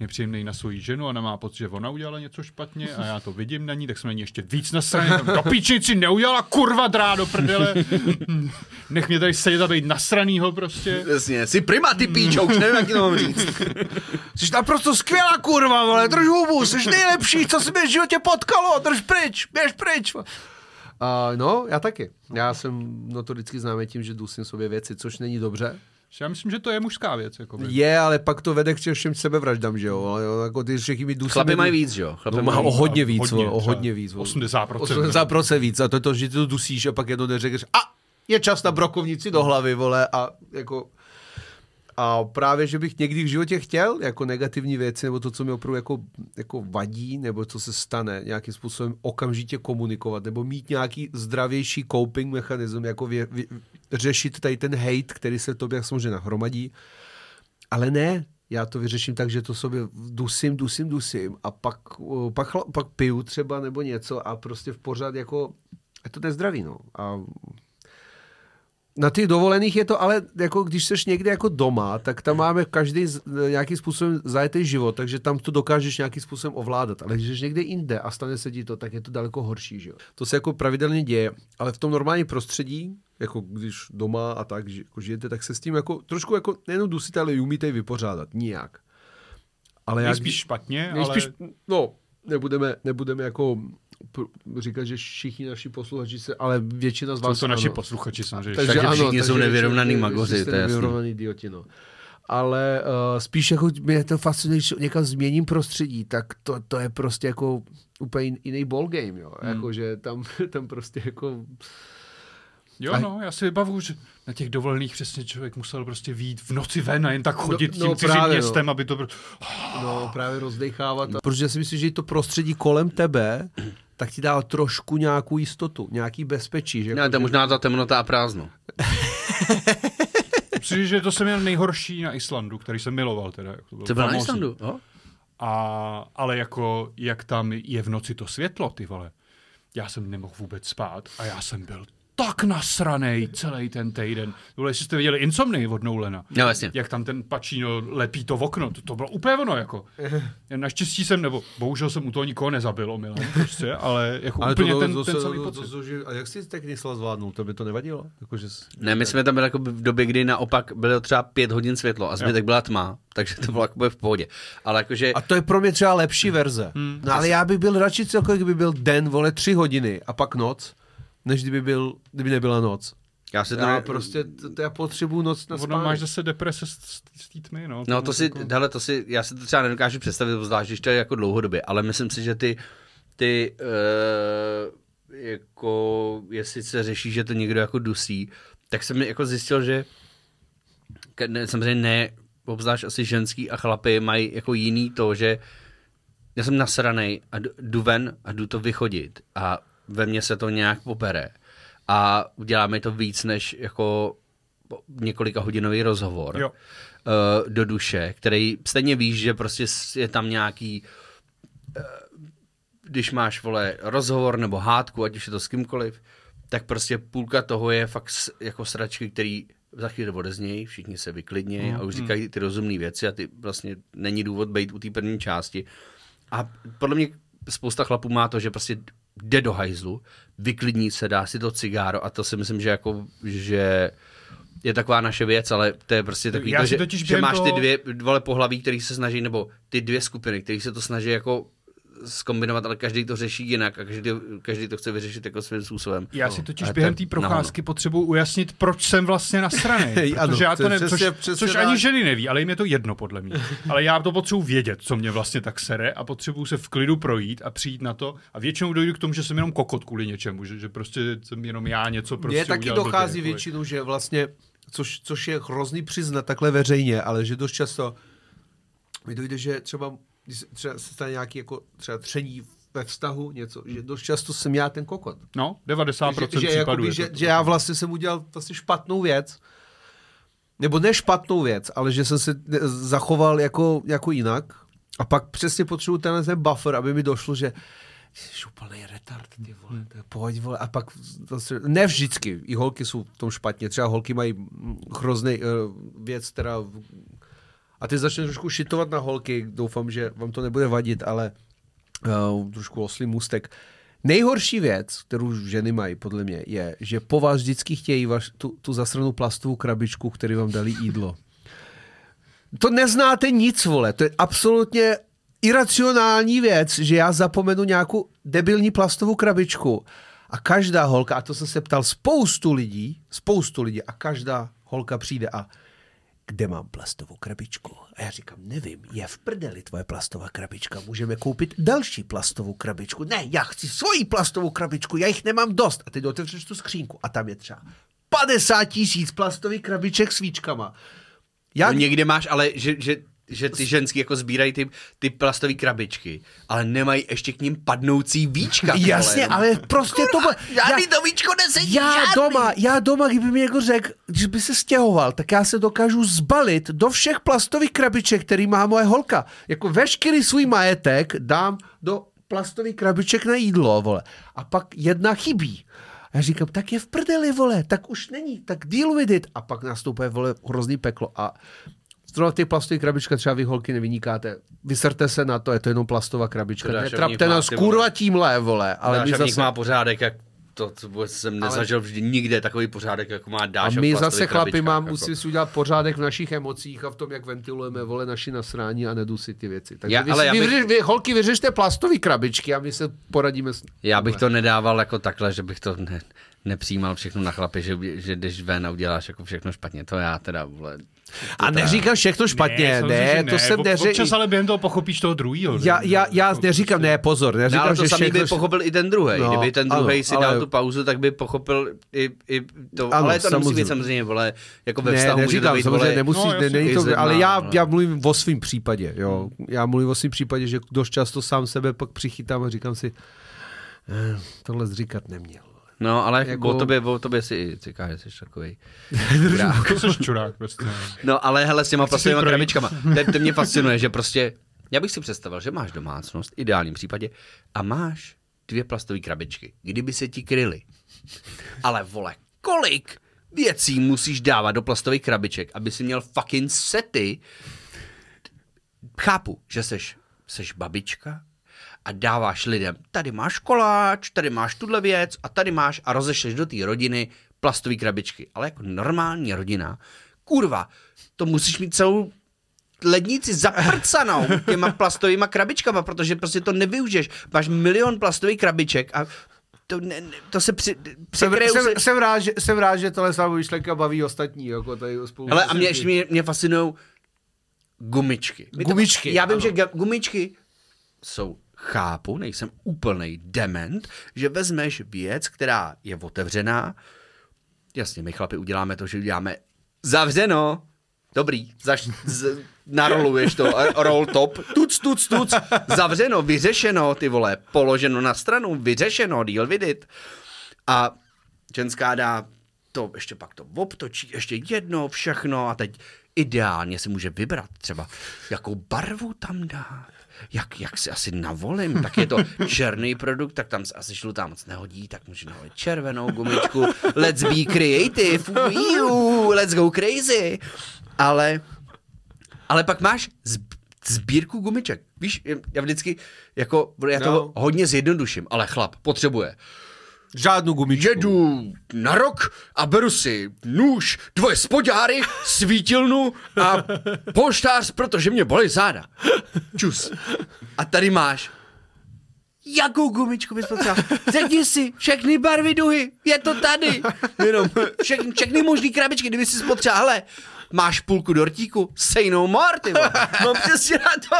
nepříjemný na svoji ženu, ona má pocit, že ona udělala něco špatně a já to vidím na ní, tak jsem na ní ještě víc nasranej. Do píčnici neudělala, kurva drá do prdele. [LAUGHS] Nech mě tady sedět a být nasranýho prostě. Jasně, jsi prima, ty píčo, už nevím, jak ti to mám říct. Jsi naprosto skvělá kurva, vole, drž hubu, jsi nejlepší, co si mě v životě potkalo, drž pryč, běž pryč. Uh, no, já taky. Já jsem notoricky známý tím, že dusím sobě věci, což není dobře. Já myslím, že to je mužská věc. Jako Je, ale pak to vede k všem sebevraždám, že jo? Ale jo, jako ty všechny mi dusíme. Chlapi mají víc, že jo? Chlapi No, má mají o hodně víc, hodně, o hodně víc. vole. 80%. 80% víc. A to je to, že ty to dusíš a pak jedno neřekneš, a je čas na brokovnici do hlavy, vole, a jako... A právě, že bych někdy v životě chtěl jako negativní věci, nebo to, co mi opravdu jako, jako vadí, nebo co se stane, nějakým způsobem okamžitě komunikovat, nebo mít nějaký zdravější coping mechanism, jako vě, vě, řešit tady ten hate, který se tobě samozřejmě nahromadí. Ale ne, já to vyřeším tak, že to sobě dusím, dusím, dusím a pak, pak, pak piju třeba nebo něco a prostě v pořád jako, je to nezdravý, no. A na těch dovolených je to ale, jako když jsi někde jako doma, tak tam máme každý z- nějakým způsobem zajetý život, takže tam to dokážeš nějakým způsobem ovládat. Ale když jsi někde jinde a stane se ti to, tak je to daleko horší. Že jo? To se jako pravidelně děje, ale v tom normálním prostředí, jako když doma a tak že, jako žijete, tak se s tím jako trošku jako nejenom dusíte, ale umíte i vypořádat. Nijak. Ale Nejspíš špatně, ale... Nejspíš, no, nebudeme, nebudeme jako říkat, že všichni naši posluchači se, ale většina z Jsou vás to naši ano. posluchači samozřejmě. Takže všichni jsou takže nevyrovnaný magoři, jste to je nevyrovnaný idioti, no. Ale uh, spíš jako mě to fascinuje, když někam změním prostředí, tak to, to je prostě jako úplně jin- jiný ballgame, jo. Hmm. Jako, že tam, [LAUGHS] tam prostě jako... Jo, A- no, já si vybavuju, že na těch dovolených přesně člověk musel prostě výjít v noci ven a jen tak chodit No, tím no, cizím právě, no. městem, aby to... bylo- No, právě rozdechávat. A... Protože si myslím, že to prostředí kolem tebe, tak ti dá trošku nějakou jistotu, nějaký bezpečí. Že Ne, to je možná ta temnota a prázdno. [LAUGHS] [LAUGHS] Myslím, že to jsem měl nejhorší na Islandu, který jsem miloval teda. Jak to bylo To bylo na. Islandu, jo? A, ale jako, jak tam je v noci to světlo, ty vole. Já jsem nemohl vůbec spát a já jsem byl tak nasranej celý ten týden. Vole, jestli jste viděli Insomnii od Nolana. Jo, jasně. Jak tam ten Pacino lepí to v okno, to, to bylo úplně ono, jako. Já Naštěstí jsem, nebo bohužel jsem u toho nikoho nezabil omylem, prostě, ale jako ale úplně ten, ten celý pocit. a jak jsi tak Nisla zvládnul? To by to nevadilo? Jako, že jsi... Ne, my jsme tam byli jako v době, kdy naopak bylo třeba pět hodin světlo a zbytek byla tma, takže to bylo jako v pohodě. Ale jakože, A to je pro mě třeba lepší verze. Hmm, no ale já bych byl radši celkově, kdyby byl den, vole, tři hodiny a pak noc, než kdyby, byl, kdyby nebyla noc. já si to Já ne... prostě, to, to já potřebuju noc na spání. máš zase deprese z, z, z té tmy, no. No to si, jako... hele, to si, já si to třeba nedokážu představit, zvlášť, když to je jako dlouhodobě, ale myslím si, že ty, ty, uh, jako, jestli se řeší, že to někdo jako dusí, tak jsem jako zjistil, že ne, samozřejmě ne, obzvlášť asi ženský a chlapy mají jako jiný to, že já jsem nasranej a jdu ven a jdu to vychodit a ve mně se to nějak popere a udělá mi to víc než jako několika hodinový rozhovor Jo. uh, do duše, který stejně víš, že prostě je tam nějaký uh, když máš, vole, rozhovor nebo hádku, ať už je to s kýmkoliv, tak prostě půlka toho je fakt jako sračky, který za chvíli odeznějí, všichni se vyklidnějí a už říkají ty rozumné věci a ty vlastně není důvod být u té první části. A podle mě spousta chlapů má to, že prostě jde do hajzlu, vyklidní se, dá si to cigáro a to si myslím, že jako, že je taková naše věc, ale to je prostě takový Já to, že, že máš ty dvě vole pohlaví, který se snaží, nebo ty dvě skupiny, který se to snaží jako skombinovat, ale každý to řeší jinak a každý, každý to chce vyřešit jako svým způsobem. Já si totiž Ale to během je té na procházky potřebuji ujasnit, proč jsem vlastně nasraný. [LAUGHS] Ano, protože já to je nevím, což, přesně což ani ženy neví, ale jim je to jedno podle mě. [LAUGHS] Ale já to potřebuji vědět, co mě vlastně tak sere a potřebuji se v klidu projít a přijít na to. A většinou dojdu k tomu, že jsem jenom kokot kvůli něčemu, že, že prostě jsem jenom já něco prostě Mně taky udělal dochází jako- většinou, že vlastně, což, což je hrozný přiznat takhle veřejně, ale že dost často mi dojde, že třeba, když se, třeba se stane nějaký jako třeba tření ve vztahu, něco, že dost často jsem já ten kokot. No, 90% že, že, případů jakoby, že, to, že já vlastně jsem udělal vlastně špatnou věc, nebo ne špatnou věc, ale že jsem se zachoval jako, jako jinak a pak přesně potřebuji tenhle ten buffer, aby mi došlo, že Jsi úplný retard, ty vole, to je pojď, vole. A pak, zase, ne vždycky, i holky jsou v tom špatně. Třeba holky mají hrozný uh, věc, která... A ty začneš trošku šitovat na holky, doufám, že vám to nebude vadit, ale uh, trošku oslý můstek. Nejhorší věc, kterou ženy mají, podle mě, je, že po vás vždycky chtějí vaš, tu, tu zasranou plastovou krabičku, který vám dali jídlo. To neznáte nic, vole. To je absolutně iracionální věc, že já zapomenu nějakou debilní plastovou krabičku a každá holka, a to jsem se ptal spoustu lidí, spoustu lidí a každá holka přijde a kde mám plastovou krabičku? A já říkám, nevím, je v prdeli tvoje plastová krabička, můžeme koupit další plastovou krabičku. Ne, já chci svoji plastovou krabičku, já jich nemám dost. A teď otevřeš tu skřínku a tam je třeba 50 tisíc plastových krabiček s svíčkama. Já, No někde máš, ale že, že, že ty ženský jako sbírají ty, ty plastové krabičky, ale nemají ještě k ním padnoucí víčka. Jasně, ale prostě to... Žádný to víčko nesedí, já žádný. doma, já doma, kdyby mi někdo řekl, že by se stěhoval, tak já se dokážu zbalit do všech plastových krabiček, který má moje holka. Jako veškerý svůj majetek dám do plastových krabiček na jídlo, vole. A pak jedna chybí. Já říkám, tak je v prdeli, vole, tak už není, tak deal with it. A pak nastupuje, vole, hrozný peklo. A Zrovna ty plastové krabička třeba vy holky nevynikáte. Vyserte se na to, je to jenom plastová krabička. To dáš, Netrapte nás má, kurva tímhle, vole. Ale my zase... má pořádek, jak to, co vůbec jsem nezažil vždy nikde takový pořádek, jako má A Dáša v my zase chlapi mám, jako. musím si udělat pořádek v našich emocích a v tom, jak ventilujeme vole naši nasrání a nedusit ty věci. Takže Já- vy, ale vy, bych- vyřeš, vy, holky, vyřešte plastové krabičky a my se poradíme s... Já bych to nedával jako takhle, že bych to ne, nepřijímal všechno na chlapy, že, že jdeš ven a uděláš jako všechno špatně. To já teda, vole. A neříkám všechno špatně, ne, samozřejmě, ne, to jsem neřekl. Občas ale během toho pochopíš toho druhého. Já, já, já neříkám, ne, pozor, No, neříkám, ale to že samý by všechno... pochopil i ten druhý. No, No, Kdyby ten druhý si ale- dal tu pauzu, tak by pochopil i, i to. Ano, ale to nemusí samozřejmě. být samozřejmě, vole, jako ve Ne, vztahu může to neříkám, být, samozřejmě vole, nemusí, No, ne, není to, ale já, no. já mluvím o svém případě, jo. Já mluvím o svém případě, že dost často sám sebe pak přichytám a říkám si, eh, tohle říkat neměl. No, ale Jako- jako... o, tobě, o tobě si i říká, že jsi takový. [LAUGHS] Ty jsi čurák prostě. No, ale hele, s těma plastovými projít. krabičkama. [LAUGHS] To, to mě fascinuje, že prostě, já bych si představil, že máš domácnost, v ideálním případě, a máš dvě plastové krabičky. Kdyby se ti kryly. Ale vole, kolik věcí musíš dávat do plastových krabiček, aby si měl fucking sety. Chápu, že seš, seš babička a dáváš lidem, tady máš koláč, tady máš tuhle věc a tady máš a rozešleš do té rodiny plastové krabičky. Ale jako normální rodina, kurva, to musíš mít celou lednici zaprcanou [LAUGHS] těma plastovými krabičkama, protože prostě to nevyužiješ. Máš milion plastových krabiček a to, ne, ne, to se při, Jsem, překryjou jsem, se... jsem, rád, že, jsem rád, že tohle samou myšlenka baví ostatní, jako tady spolu. Hele, a mě, ještě mě, mě fascinují gumičky. Mě Gumičky, To, já vím, ano. že gumičky jsou, chápu, nejsem úplnej dement, že vezmeš věc, která je otevřená, jasně, my chlapi uděláme to, že uděláme zavřeno, dobrý, zaš, z, naroluješ to, a- roll top, tuc, tuc, tuc, zavřeno, vyřešeno, ty vole, položeno na stranu, vyřešeno, deal with it. A ženská dá to, ještě pak to obtočí, ještě jedno, všechno a teď ideálně si může vybrat třeba, jakou barvu tam dát. Jak, jak si asi navolím, tak je to [LAUGHS] černý produkt, tak tam se asi žlutá moc nehodí, tak můžu navolit červenou gumičku. Let's be creative, Iu, let's go crazy. Ale, ale pak máš zb- sbírku gumiček. Víš, já vždycky, jako, já to No. hodně zjednoduším, ale chlap potřebuje Žádnou gumičku. jedu na rok a beru si nůž, dvoje spodňáry, svítilnu a polštář, protože mě bolí záda. Čus. A tady máš Jakou gumičku bys potřeboval? Řekni si, všechny barvy duhy, je to tady. Jenom všechny, všechny možný krabičky, kdyby si potřeboval, hele, máš půlku dortíku, say no more, ty vole. Mám přesně na to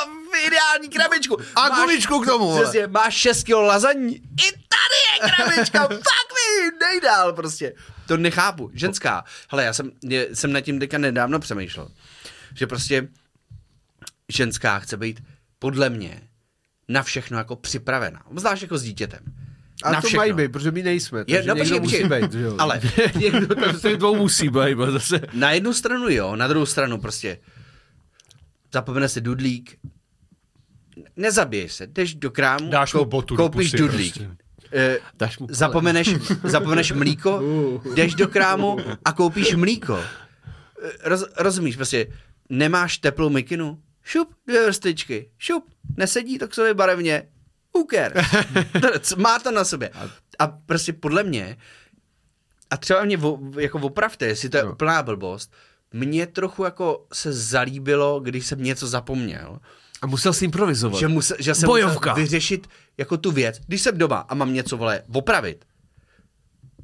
ideální krabičku. A Máš- gumičku k tomu, vole. Přesně, máš 6 kg lazaní, i tady je krabička, fuck me, nejdál prostě. To nechápu, ženská. Hele, já jsem, je, jsem nad tím teďka nedávno přemýšlel, že prostě ženská chce být podle mě na všechno jako připravena. Zvlášť jako s dítětem. A na to všechno. mají být, protože my nejsme. Je, takže no, někdo počkej, musí být, že jo? Ale [LAUGHS] někdo to z těch dvou musí být, bo zase. na jednu stranu jo, na druhou stranu prostě zapomene si dudlík, nezabiješ se, jdeš do krámu, Dáš mu botu do koupíš pusy dudlík. prostě. Eh, mu zapomeneš, [LAUGHS] zapomeneš mlíko, jdeš do krámu a koupíš mlíko. Eh, Roz, rozumíš, prostě nemáš teplou mikinu, šup, dvě vrstvičky, šup, nesedí to k sobě barevně? [LAUGHS] Co- Má to na sobě. A prostě podle mě, a třeba mě vo, jako opravte, jestli to je No. úplná blbost, mně trochu jako se zalíbilo, když jsem něco zapomněl, A musel jsi improvizovat. že, musel, že jsem Bojovka. musel vyřešit jako tu věc. Když jsem doma a mám něco, vole, opravit,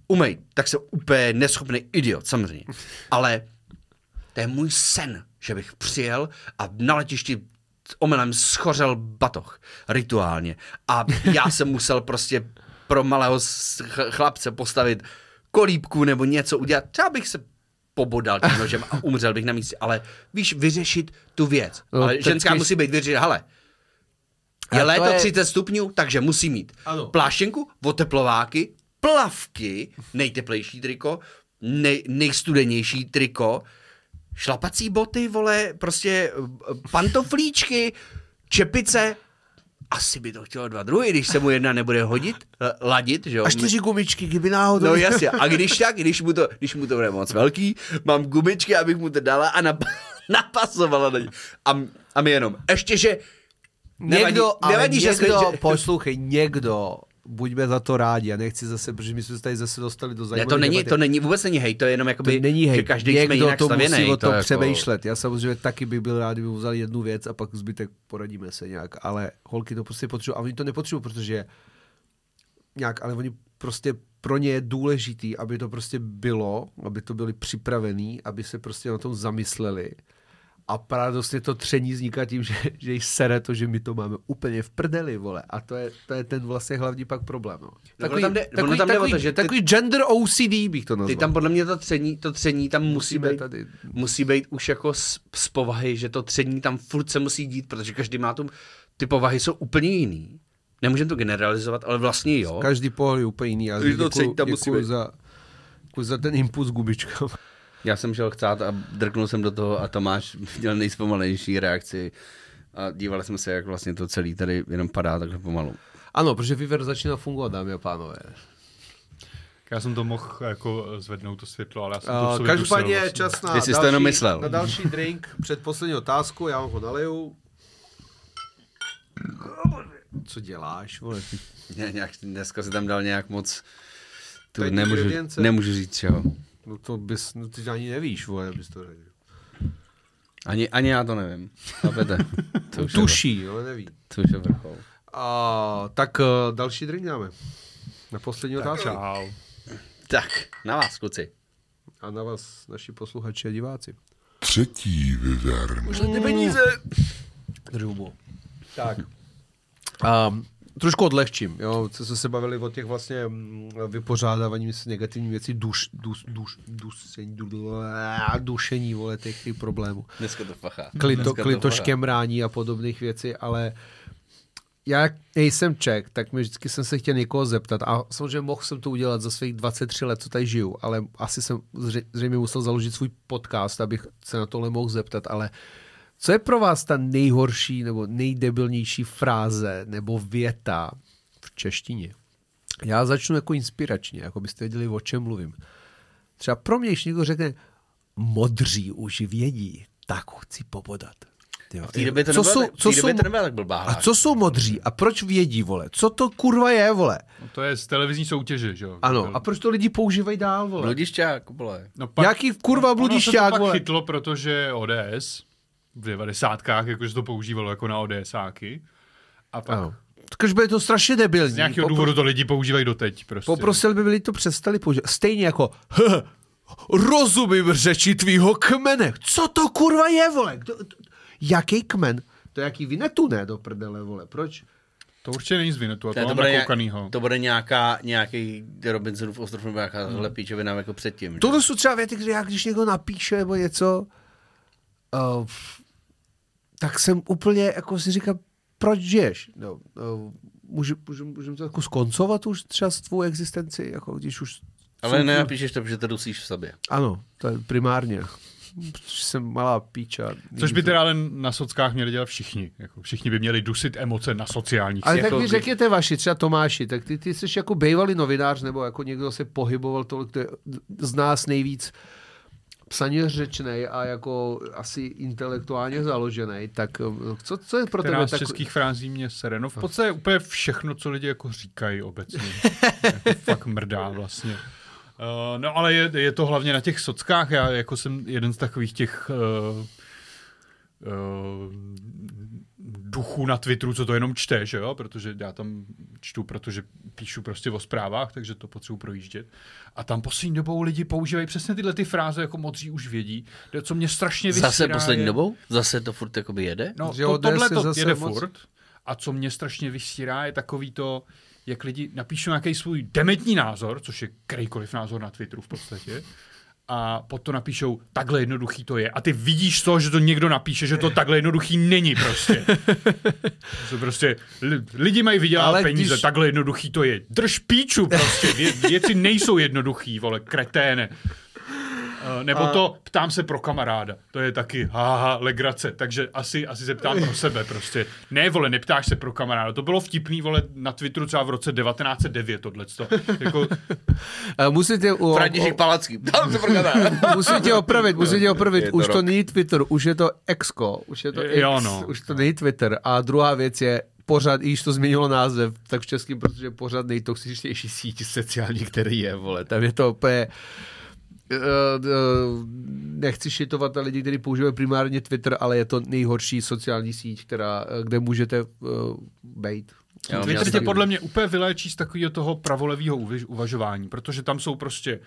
umej, tak jsem úplně neschopný idiot, samozřejmě. Ale to je můj sen, že bych přijel a na letišti omylem schořel batoh rituálně. A já jsem musel prostě pro malého chlapce postavit kolíbku nebo něco udělat. Třeba bych se pobodal tím nožem a umřel bych na místě, ale víš, vyřešit tu věc. No, ale ženská musí být vyřešit, hele, je léto je- 30 stupňů, takže musí mít Ano. pláštěnku, oteplováky, plavky, nejteplejší triko, nej, nejstudenější triko, šlapací boty, vole, prostě eh, pantoflíčky, čepice, asi by to chtělo dva druhy, když se mu jedna nebude hodit, ladit, že jo. A čtyři gumičky, kdyby náhodou... No jasně, a když tak, když mu to, když mu to bude moc velký, mám gumičky, abych mu to dala a nap, [LAUGHS] napasovala na ně. A, a my jenom, ještě, že nevadí, Někdo, ale nevadí, že jsme, někdo, že, poslouchej, někdo, buďme za to rádi, já nechci zase, protože my jsme se tady zase dostali do ne, zajímavé to není, debaty. to není, vůbec není hej, to je jenom to jakoby, není že hej, každý jsme někdo jinak to stavěný. musí o tom to jako- přemýšlet. Já samozřejmě taky bych byl rád, kdyby vzal jednu věc a pak zbytek poradíme se nějak, ale holky to prostě potřebují a oni to nepotřebují, protože nějak, ale oni prostě pro ně je důležitý, aby to prostě bylo, aby to byli připravení, aby se prostě na tom zamysleli. A paradoxně to tření vzniká tím, že, že jí sere to, že my to máme úplně v prdeli, vole. A to je, to je ten vlastně hlavní pak problém. No. Takový, tam jde- takový, tam jde o takový, to, že ty- takový gender OCD bych to nazval. Ty tam podle mě to tření, to tření tam musí Musíme být, tady- musí být už jako z, z povahy, že to tření tam furt se musí dít, protože každý má tu, ty povahy jsou úplně jiný. Nemůžeme to generalizovat, ale vlastně jo. Každý pohled je úplně jiný. Já to děkuju, tření tam musí děkuju být. za, děkuju za ten impuls gubička. Já jsem šel chcát a drknul jsem do toho a Tomáš měl nejzpomalejší reakci a dívali jsme se, jak vlastně to celý tady jenom padá takhle pomalu. Ano, protože Viver začíná fungovat, dámy a pánové. Já jsem to mohl jako zvednout to světlo, ale já jsem to v Uh, sobě každopádně je čas na Ty jsi to další, jenom myslel. na další drink. Předposlední otázku, já vám ho naleju. Co děláš, vole? Ne, nějak, dneska si tam dal nějak moc, tu nemůžu, nemůžu říct čeho. No to bys, no ty ani nevíš, vole, abys to řekl. Ani, ani já to nevím. Chápete? [LAUGHS] To už, je, Tuší, ale neví. to už je vrchol. A, tak uh, další drink dáme. Na poslední otázku. Čau. Tak, na vás, kluci. A na vás, naši posluchači a diváci. Třetí vyvern. Ty peníze. Drubu. Tak. Um, trošku odlehčím, jo, co jsme se bavili o těch vlastně mm, vypořádávání s negativní věcí, duš, duš, duš, dušení, du, dušení, vole, těch, těch problémů. Dneska to fachá. Klito, Dneska škemrání a podobných věcí, ale já jak nejsem Čech, tak mi vždycky jsem se chtěl někoho zeptat a samozřejmě mohl jsem to udělat za svých 23 let, co tady žiju, ale asi jsem zře- zřejmě musel založit svůj podcast, abych se na tohle mohl zeptat, ale co je pro vás ta nejhorší nebo nejdebilnější fráze nebo věta v češtině? Já začnu jako inspiračně, jako byste věděli, o čem mluvím. Třeba pro mě, když někdo řekne, modří už vědí, tak chci pobodat. Jo. V té době to Co nebylo, jsou- co jsou- to nebyla tak blbá A co jsou modří? A proč vědí, vole? Co to kurva je, vole? No to je z televizní soutěže, že jo? Ano, a proč to lidi používají dál, vole? Bludišťák, vole. No Jaký kurva ono se to bludišťák, pak vole? chytlo, protože ODS v 90. jakože to používalo jako na ODSáky. A pak Ano. Takže je to strašně debilní. z nějakého Popro- důvodu to lidi používají doteď. Prostě. Poprosil by lidi to přestali používat. Stejně jako "H, rozumím řeči tvýho kmene. Co to kurva je, vole? Kdo, to, jaký kmen? To je jaký vinetu, ne, do prdele, vole. Proč? To určitě není z Vinetu, a to, Ne, mám bude, nějak, to bude nějaká, nějaký Robinsonův ostrov nebo nějaká hmm. píčovina jako předtím. Tohle jsou třeba věty, které já, když někdo napíše nebo něco, uh, tak jsem úplně, jako si říkám, proč žiješ? No, uh, můžu, můžu, můžeme to jako skoncovat už třeba s tvou existenci, jako když už... Ale nenapíšeš to, protože to dusíš v sobě. Ano, to je primárně. protože jsem malá píča. Což by teda ale na sockách měli dělat všichni. Jako všichni by měli dusit emoce na sociálních Ale tak mi řekněte vaši, třeba Tomáši, tak ty, ty jsi jako bývalý novinář, nebo jako někdo se pohyboval tolik, to je z nás nejvíc psaně řečnej a jako asi intelektuálně založený, tak eh, co, co je pro Která tebe z tak... českých frází mě sere. No v podstatě úplně všechno, co lidi jako říkají obecně. [LAUGHS] jako fakt mrdá vlastně. Uh, no ale je, je, to hlavně na těch sockách. Já jako jsem jeden z takových těch uh, uh, duchů na Twitteru, co to jenom čte, že jo? Protože já tam čtu, protože píšu prostě o zprávách, takže to potřebuji projíždět. A tam poslední dobou lidi používají přesně tyhle ty fráze, jako modří už vědí, co mě strašně vysírá. Zase poslední je... dobou? Zase to furt jakoby jede? No, Že to, tohle to zase jede moc- furt. A co mě strašně vysírá, je takový to, jak lidi napíšou nějaký svůj dementní názor, což je kterýkoliv názor na Twitteru v podstatě, a potom napíšou, takhle jednoduchý to je. A ty vidíš to, že to někdo napíše, že to takhle jednoduchý není prostě. [LAUGHS] To prostě li, lidi mají vydělat Ale peníze, když- takhle jednoduchý to je. Drž píču prostě, Vě, věci nejsou jednoduchý, vole, kreténe. Uh, nebo A- to ptám se pro kamaráda. To je taky haha, legrace. Takže asi, asi se ptám pro sebe prostě. Ne, vole, neptáš se pro kamaráda. To bylo vtipný, vole, na Twitteru třeba v roce 1909 tohleto. Jako, Eh, Musíte, o, František Palacký. Tam se prokazá. [LAUGHS] musíte opravit, musíte opravit. To Už to není Twitter, už je to Exco, už je to X, Jo, no. už to není Twitter. A druhá věc je, pořád, i když to změnilo název, tak v českým, protože je pořád nejtoxičnější síť sociální, který je, vole. Tam je to úplně... nechci šitovat na lidi, kteří používají primárně Twitter, ale je to nejhorší sociální síť, která, eh, kde můžete uh, být. Jo, Twitter tě podle mě úplně vyléčí z takového toho pravolevého uvaž- uvažování, protože tam jsou prostě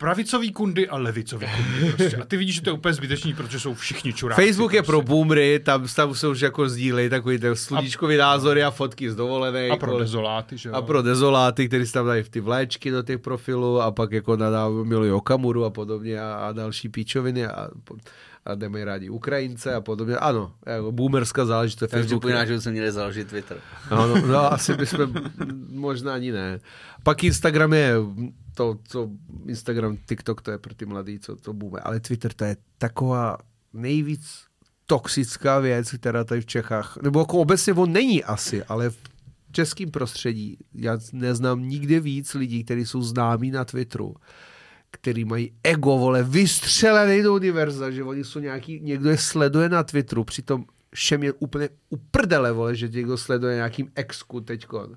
pravicový kundy a levicový kundy. Prostě. A ty vidíš, že to je úplně zbytečný, protože jsou všichni čuráci. Facebook je prostě. pro boomery, tam, tam se už jako sdílejí takový ten sluníčkový názory a fotky z dovolené. A pro dezoláty, že jo? A pro dezoláty, který si tam dají ty vléčky do těch profilů a pak jako nadávají milují Okamuru a podobně a, a další píčoviny a, a nemají rádi Ukrajince a podobně. Ano, jako boomerská záležitost. Takže Facebook připomíná, že bychom měli založit Twitter. No, no, no, asi bychom, možná ani ne. Pak Instagram je to, co Instagram, TikTok, to je pro ty mladý, co to bude. Ale Twitter, to je taková nejvíc toxická věc, která tady v Čechách, nebo jako obecně on není asi, ale v českém prostředí, já neznám nikde víc lidí, kteří jsou známí na Twitteru, který mají ego, vole, vystřelený do univerza, že oni jsou nějaký, někdo je sleduje na Twitteru, přitom všem je úplně uprdele, vole, že někdo sleduje nějakým exku teďkon.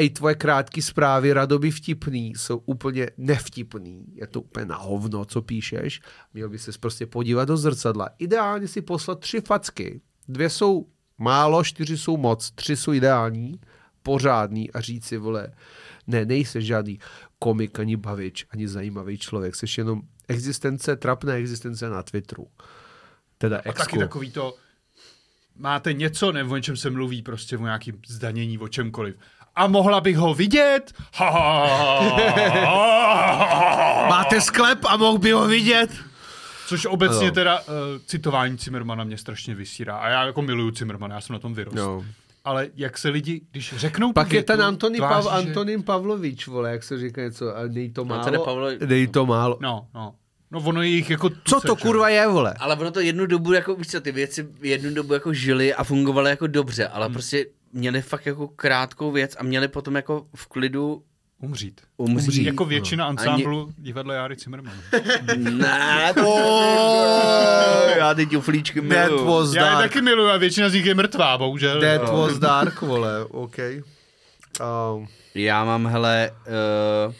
A i tvoje krátké zprávy radoby vtipný jsou úplně nevtipný. Je to úplně na hovno, co píšeš. Měl by se prostě podívat do zrcadla. Ideálně si poslat tři facky. Dvě jsou málo, čtyři jsou moc, tři jsou ideální, pořádný a říct si, vole, ne, nejsi žádný komik, ani bavič, ani zajímavý člověk. Jsi jenom existence, trapné existence na Twitteru. Teda A exku. taky takový to, máte něco, nebo o něčem se mluví, prostě o nějakým zdanění, o čemkoliv. A mohla bych ho vidět? Ha, ha, ha, ha. Máte sklep a mohl by ho vidět? Což obecně teda uh, citování Cimrmana mě strašně vysírá. A já jako miluju Cimrmana, já jsem na tom vyrost. No. Ale jak se lidi, když řeknou tu Pak je ten Antony tváří, Pav, že- Antonín Pavlovič, vole, jak se říká něco, a nej to málo, Antony Pavlo- nej to málo. No, no. No ono je jich jako Co tucet, to kurva je, vole? Ale ono to jednu dobu, jako víš co, ty věci jednu dobu jako žily a fungovaly jako dobře, ale Hmm. prostě měli fakt jako krátkou věc a měli potom jako v klidu Umřít. umřít. Jako většina No. ansámblu divadla Járy Cimrman. Ne, to... [LAUGHS] Já ty ťuflíčky That miluju. was Já je dark. taky miluju a většina z nich je mrtvá, bohužel. That was dark, vole, OK. Um, Já mám, hele, uh,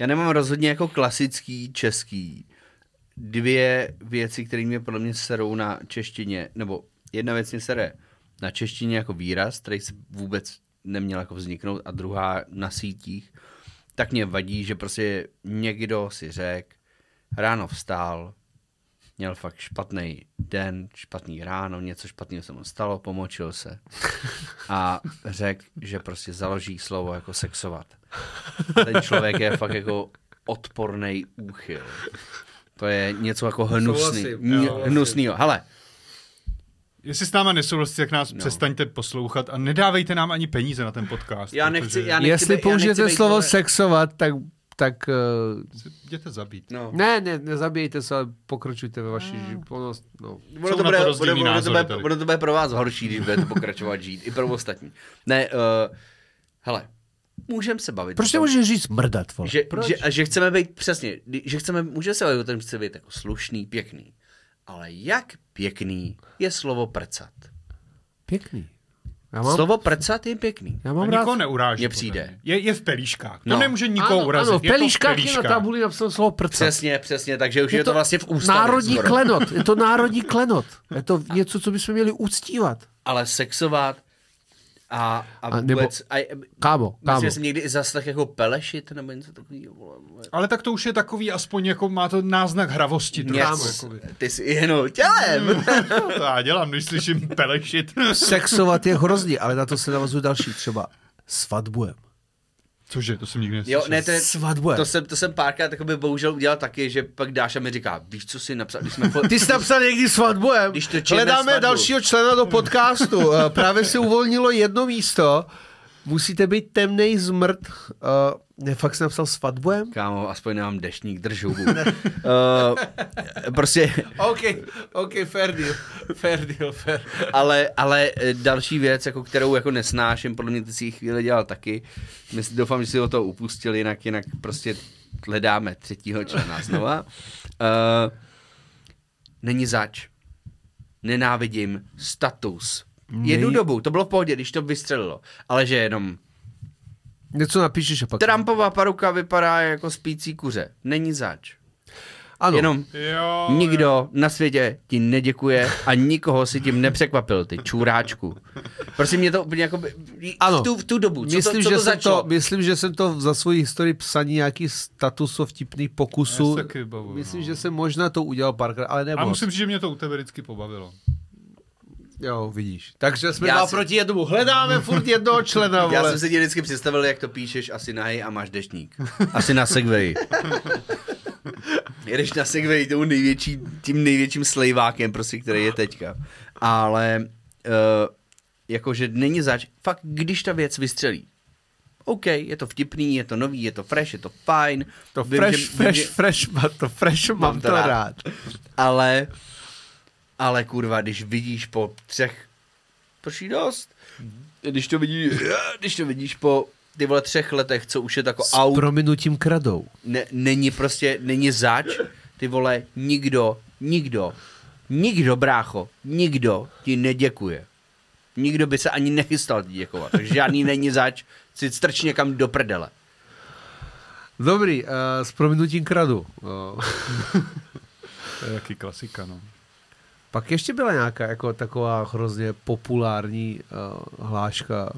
já nemám rozhodně jako klasický český dvě věci, které mě podle mě serou na češtině, nebo jedna věc mě sere na češtině jako výraz, který se vůbec neměl jako vzniknout a druhá na sítích, tak mě vadí, že prostě někdo si řekl, ráno vstál, měl fakt špatný den, špatný ráno, něco špatného se mu stalo, pomočil se a řekl, že prostě založí slovo jako sexovat. A ten člověk je fakt jako odporný úchyl. To je něco jako hnusný. Souhlasím. Hnusnýho. Hele, Jestli s náma nesouhlasíte, tak nás No. přestaňte poslouchat a nedávejte nám ani peníze na ten podcast. já nechci, protože- já nechci jestli být- já nechci použijete slovo vole- sexovat, tak tak eh, Jděte zabít. No. ne, ne, nezabijejte se, ale pokračujte ve vaší životnosti. No. Ono to, bude, to bude, ono, to bude, ono to bude pro vás horší, když budete pokračovat žít. I pro ostatní. Ne, uh, hele, můžeme se bavit. Proč nemůžeš říct mrdat, vole? že, Proč? že, a že chceme být, přesně, že chceme, můžeme se bavit o tom, že chceme být jako slušný, pěkný. Ale jak pěkný je slovo prcat? Pěkný. Já mám, Slovo prcat je pěkný. já A mám rád... nikoho neuráží. Mně přijde. Je, je v pelíškách. To No. nemůže nikoho ano, urazit. Ano, v je to pelíškách je na tabuli napsáno slovo prcat. Přesně, přesně, takže už je, to, vlastně v ústavě. národní skoro. klenot. Je to národní klenot. Je to něco, co bychom měli uctívat. Ale sexovat a, a, A nebo- vůbec... A, Kámo, kámo. Myslím, že jsem někdy i zaslech jako pelešit nebo něco takového. vole. Ale tak to už je takový, aspoň jako má to náznak hravosti. trochu, Něco, jakoby. ty jsi jenom tělem. [LAUGHS] To já dělám, když slyším pelešit. Sexovat je hrozný, ale na to se navazuje další, třeba svatbujem. Cože, to jsem nikdy neslyšel. Jo, ne, to, je, Svatbujem. to jsem, to jsem párkrát takoby bohužel udělal taky, že pak Dáša mi říká, víš, co si napsal, když jsme... [LAUGHS] Ty jsi napsal někdy svatbujem. Když Hledáme svatbu. dalšího člena do podcastu. [LAUGHS] Eh, Právě se uvolnilo jedno místo. Musíte být temnej zmrt. Uh, ne, fakt jsi napsal svatbujem? Kámo, aspoň nemám deštník, drž hubu. uh, [LAUGHS] prostě, OK, OK, fair deal. Fair deal, fair. ale, ale eh, další věc, jako kterou jako nesnáším, podle mě ty si chvíli dělal taky. Myslím, doufám, že si o to upustil, jinak, jinak prostě hledáme třetího člena znova. Uh, není zač. Nenávidím status. Jednu Nej- dobu, to bylo v pohodě, když to vystřelilo, ale že jenom Něco napíšeš a pak... Trumpova paruka vypadá jako spící kuře. Není zač. Ano. Jenom Jo, nikdo na světě ti neděkuje a nikoho si tím nepřekvapil, ty čůráčku. Prostě mě to úplně jako by, Ano. v, tu, v tu dobu, co myslím, to, co že to jsem začalo. to, myslím, že jsem to za svoji historii psaní nějaký status o vtipných pokusů. Já se taky bavuju, myslím, no. že jsem možná to udělal párkrát, ale nebo. A musím říct, že mě to u tebe vždycky pobavilo. Jo, vidíš. Takže jsme Já dva si- proti jednomu. Hledáme furt jednoho člena, [LAUGHS] Já vole. jsem si tě vždycky představil, jak to píšeš asi na hej a máš deštník. Asi na Segway. [LAUGHS] Jedeš na Segway tou největší, tím největším slejvákem, prostě, který je teďka. Ale uh, jakože není zač, fakt když ta věc vystřelí. OK, je to vtipný, je to nový, je to fresh, je to fajn. To Vím, fresh, že- vím, fresh, že- fresh, to fresh, mám, to rád. Ale, ale kurva, když vidíš po třech, proč jí dost? Když to vidíš, když to vidíš po ty vole třech letech, co už je tako S out, prominutím kradou. ne, není prostě, není zač, ty vole, nikdo, nikdo, nikdo, brácho, nikdo ti neděkuje. Nikdo by se ani nechystal ti děkovat, takže žádný [LAUGHS] není zač, si strč někam do prdele. Dobrý, uh, s prominutím kradu. Uh, To je taky klasika, no. Pak ještě byla nějaká jako taková hrozně populární uh, hláška.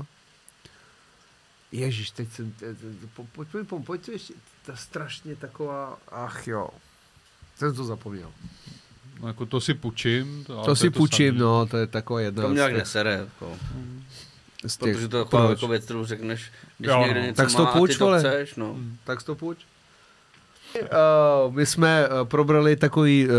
Ježíš, teď jsem... te- te- po- Pojď, pojď, pojď, pojď to ještě, ta strašně taková, ach jo. Jsem to zapomněl. no jako to si půjčím. To, To si půjčím, samý. no, to je taková jedna To mě těch- nesere, jako. z těch- Protože to je taková proč? jako věc, kterou řekneš, když Jo, někde no. něco Tak si to má a půjč, ty to vole. chceš, no. Tak to půjč. Uh, my jsme uh, probrali takový uh,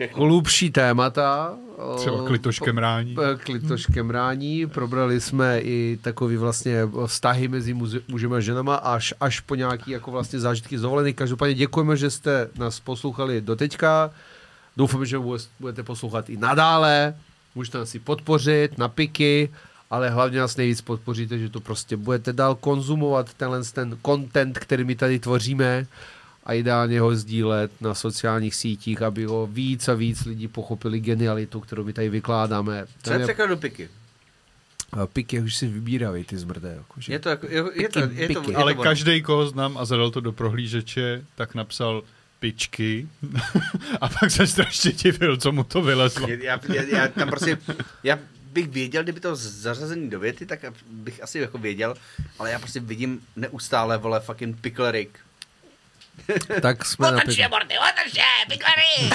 Všechno. hlubší témata. Třeba klitoškem rání. p- Klitoškem rání. Probrali jsme i takový vlastně vztahy mezi muži- mužem a ženama až, až po nějaký jako vlastně zážitky z dovolených. Každopádně děkujeme, že jste nás poslouchali do teďka. Doufám, že bude- budete poslouchat i nadále. Můžete nás i podpořit na piky, ale hlavně nás nejvíc podpoříte, že to prostě budete dál konzumovat tenhle ten content, který my tady tvoříme a ideálně ho sdílet na sociálních sítích, aby ho víc a víc lidí pochopili genialitu, kterou my tady vykládáme. Co je překlad do piky? A piky už si vybírají ty zmrdé. Jakože. Je to jako, je, je to, je to, je to, Piky. Ale ono. každý, koho znám a zadal to do prohlížeče, tak napsal pičky [LAUGHS] a pak se strašně divil, co mu to vylezlo. Já, já, já tam prostě, já bych věděl, kdyby to zařazený do věty, tak bych asi jako věděl, ale já prostě vidím neustále, vole, fucking pickle Rick. [LAUGHS] Tak jsme na Otoč piky. je, Morty, otoč je, piklery!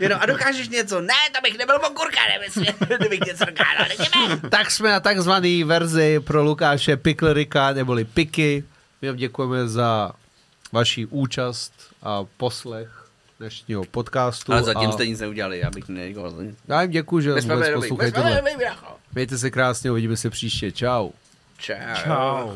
[LAUGHS] Jenom, a dokážeš něco? Ne, to bych nebyl okurka, kdybych, [LAUGHS] kdybych něco dokázal, jdeme. Tak jsme na takzvaný verzi pro Lukáše Piklerika, neboli Piky. My vám děkujeme za vaši účast a poslech dnešního podcastu. Ale zatím a jste nic neudělali, já bych nedělal za nic. Já jim děkuji, že vůbec poslouchají tohle. Mějte se krásně, uvidíme se příště. Čau. Čau. Čau.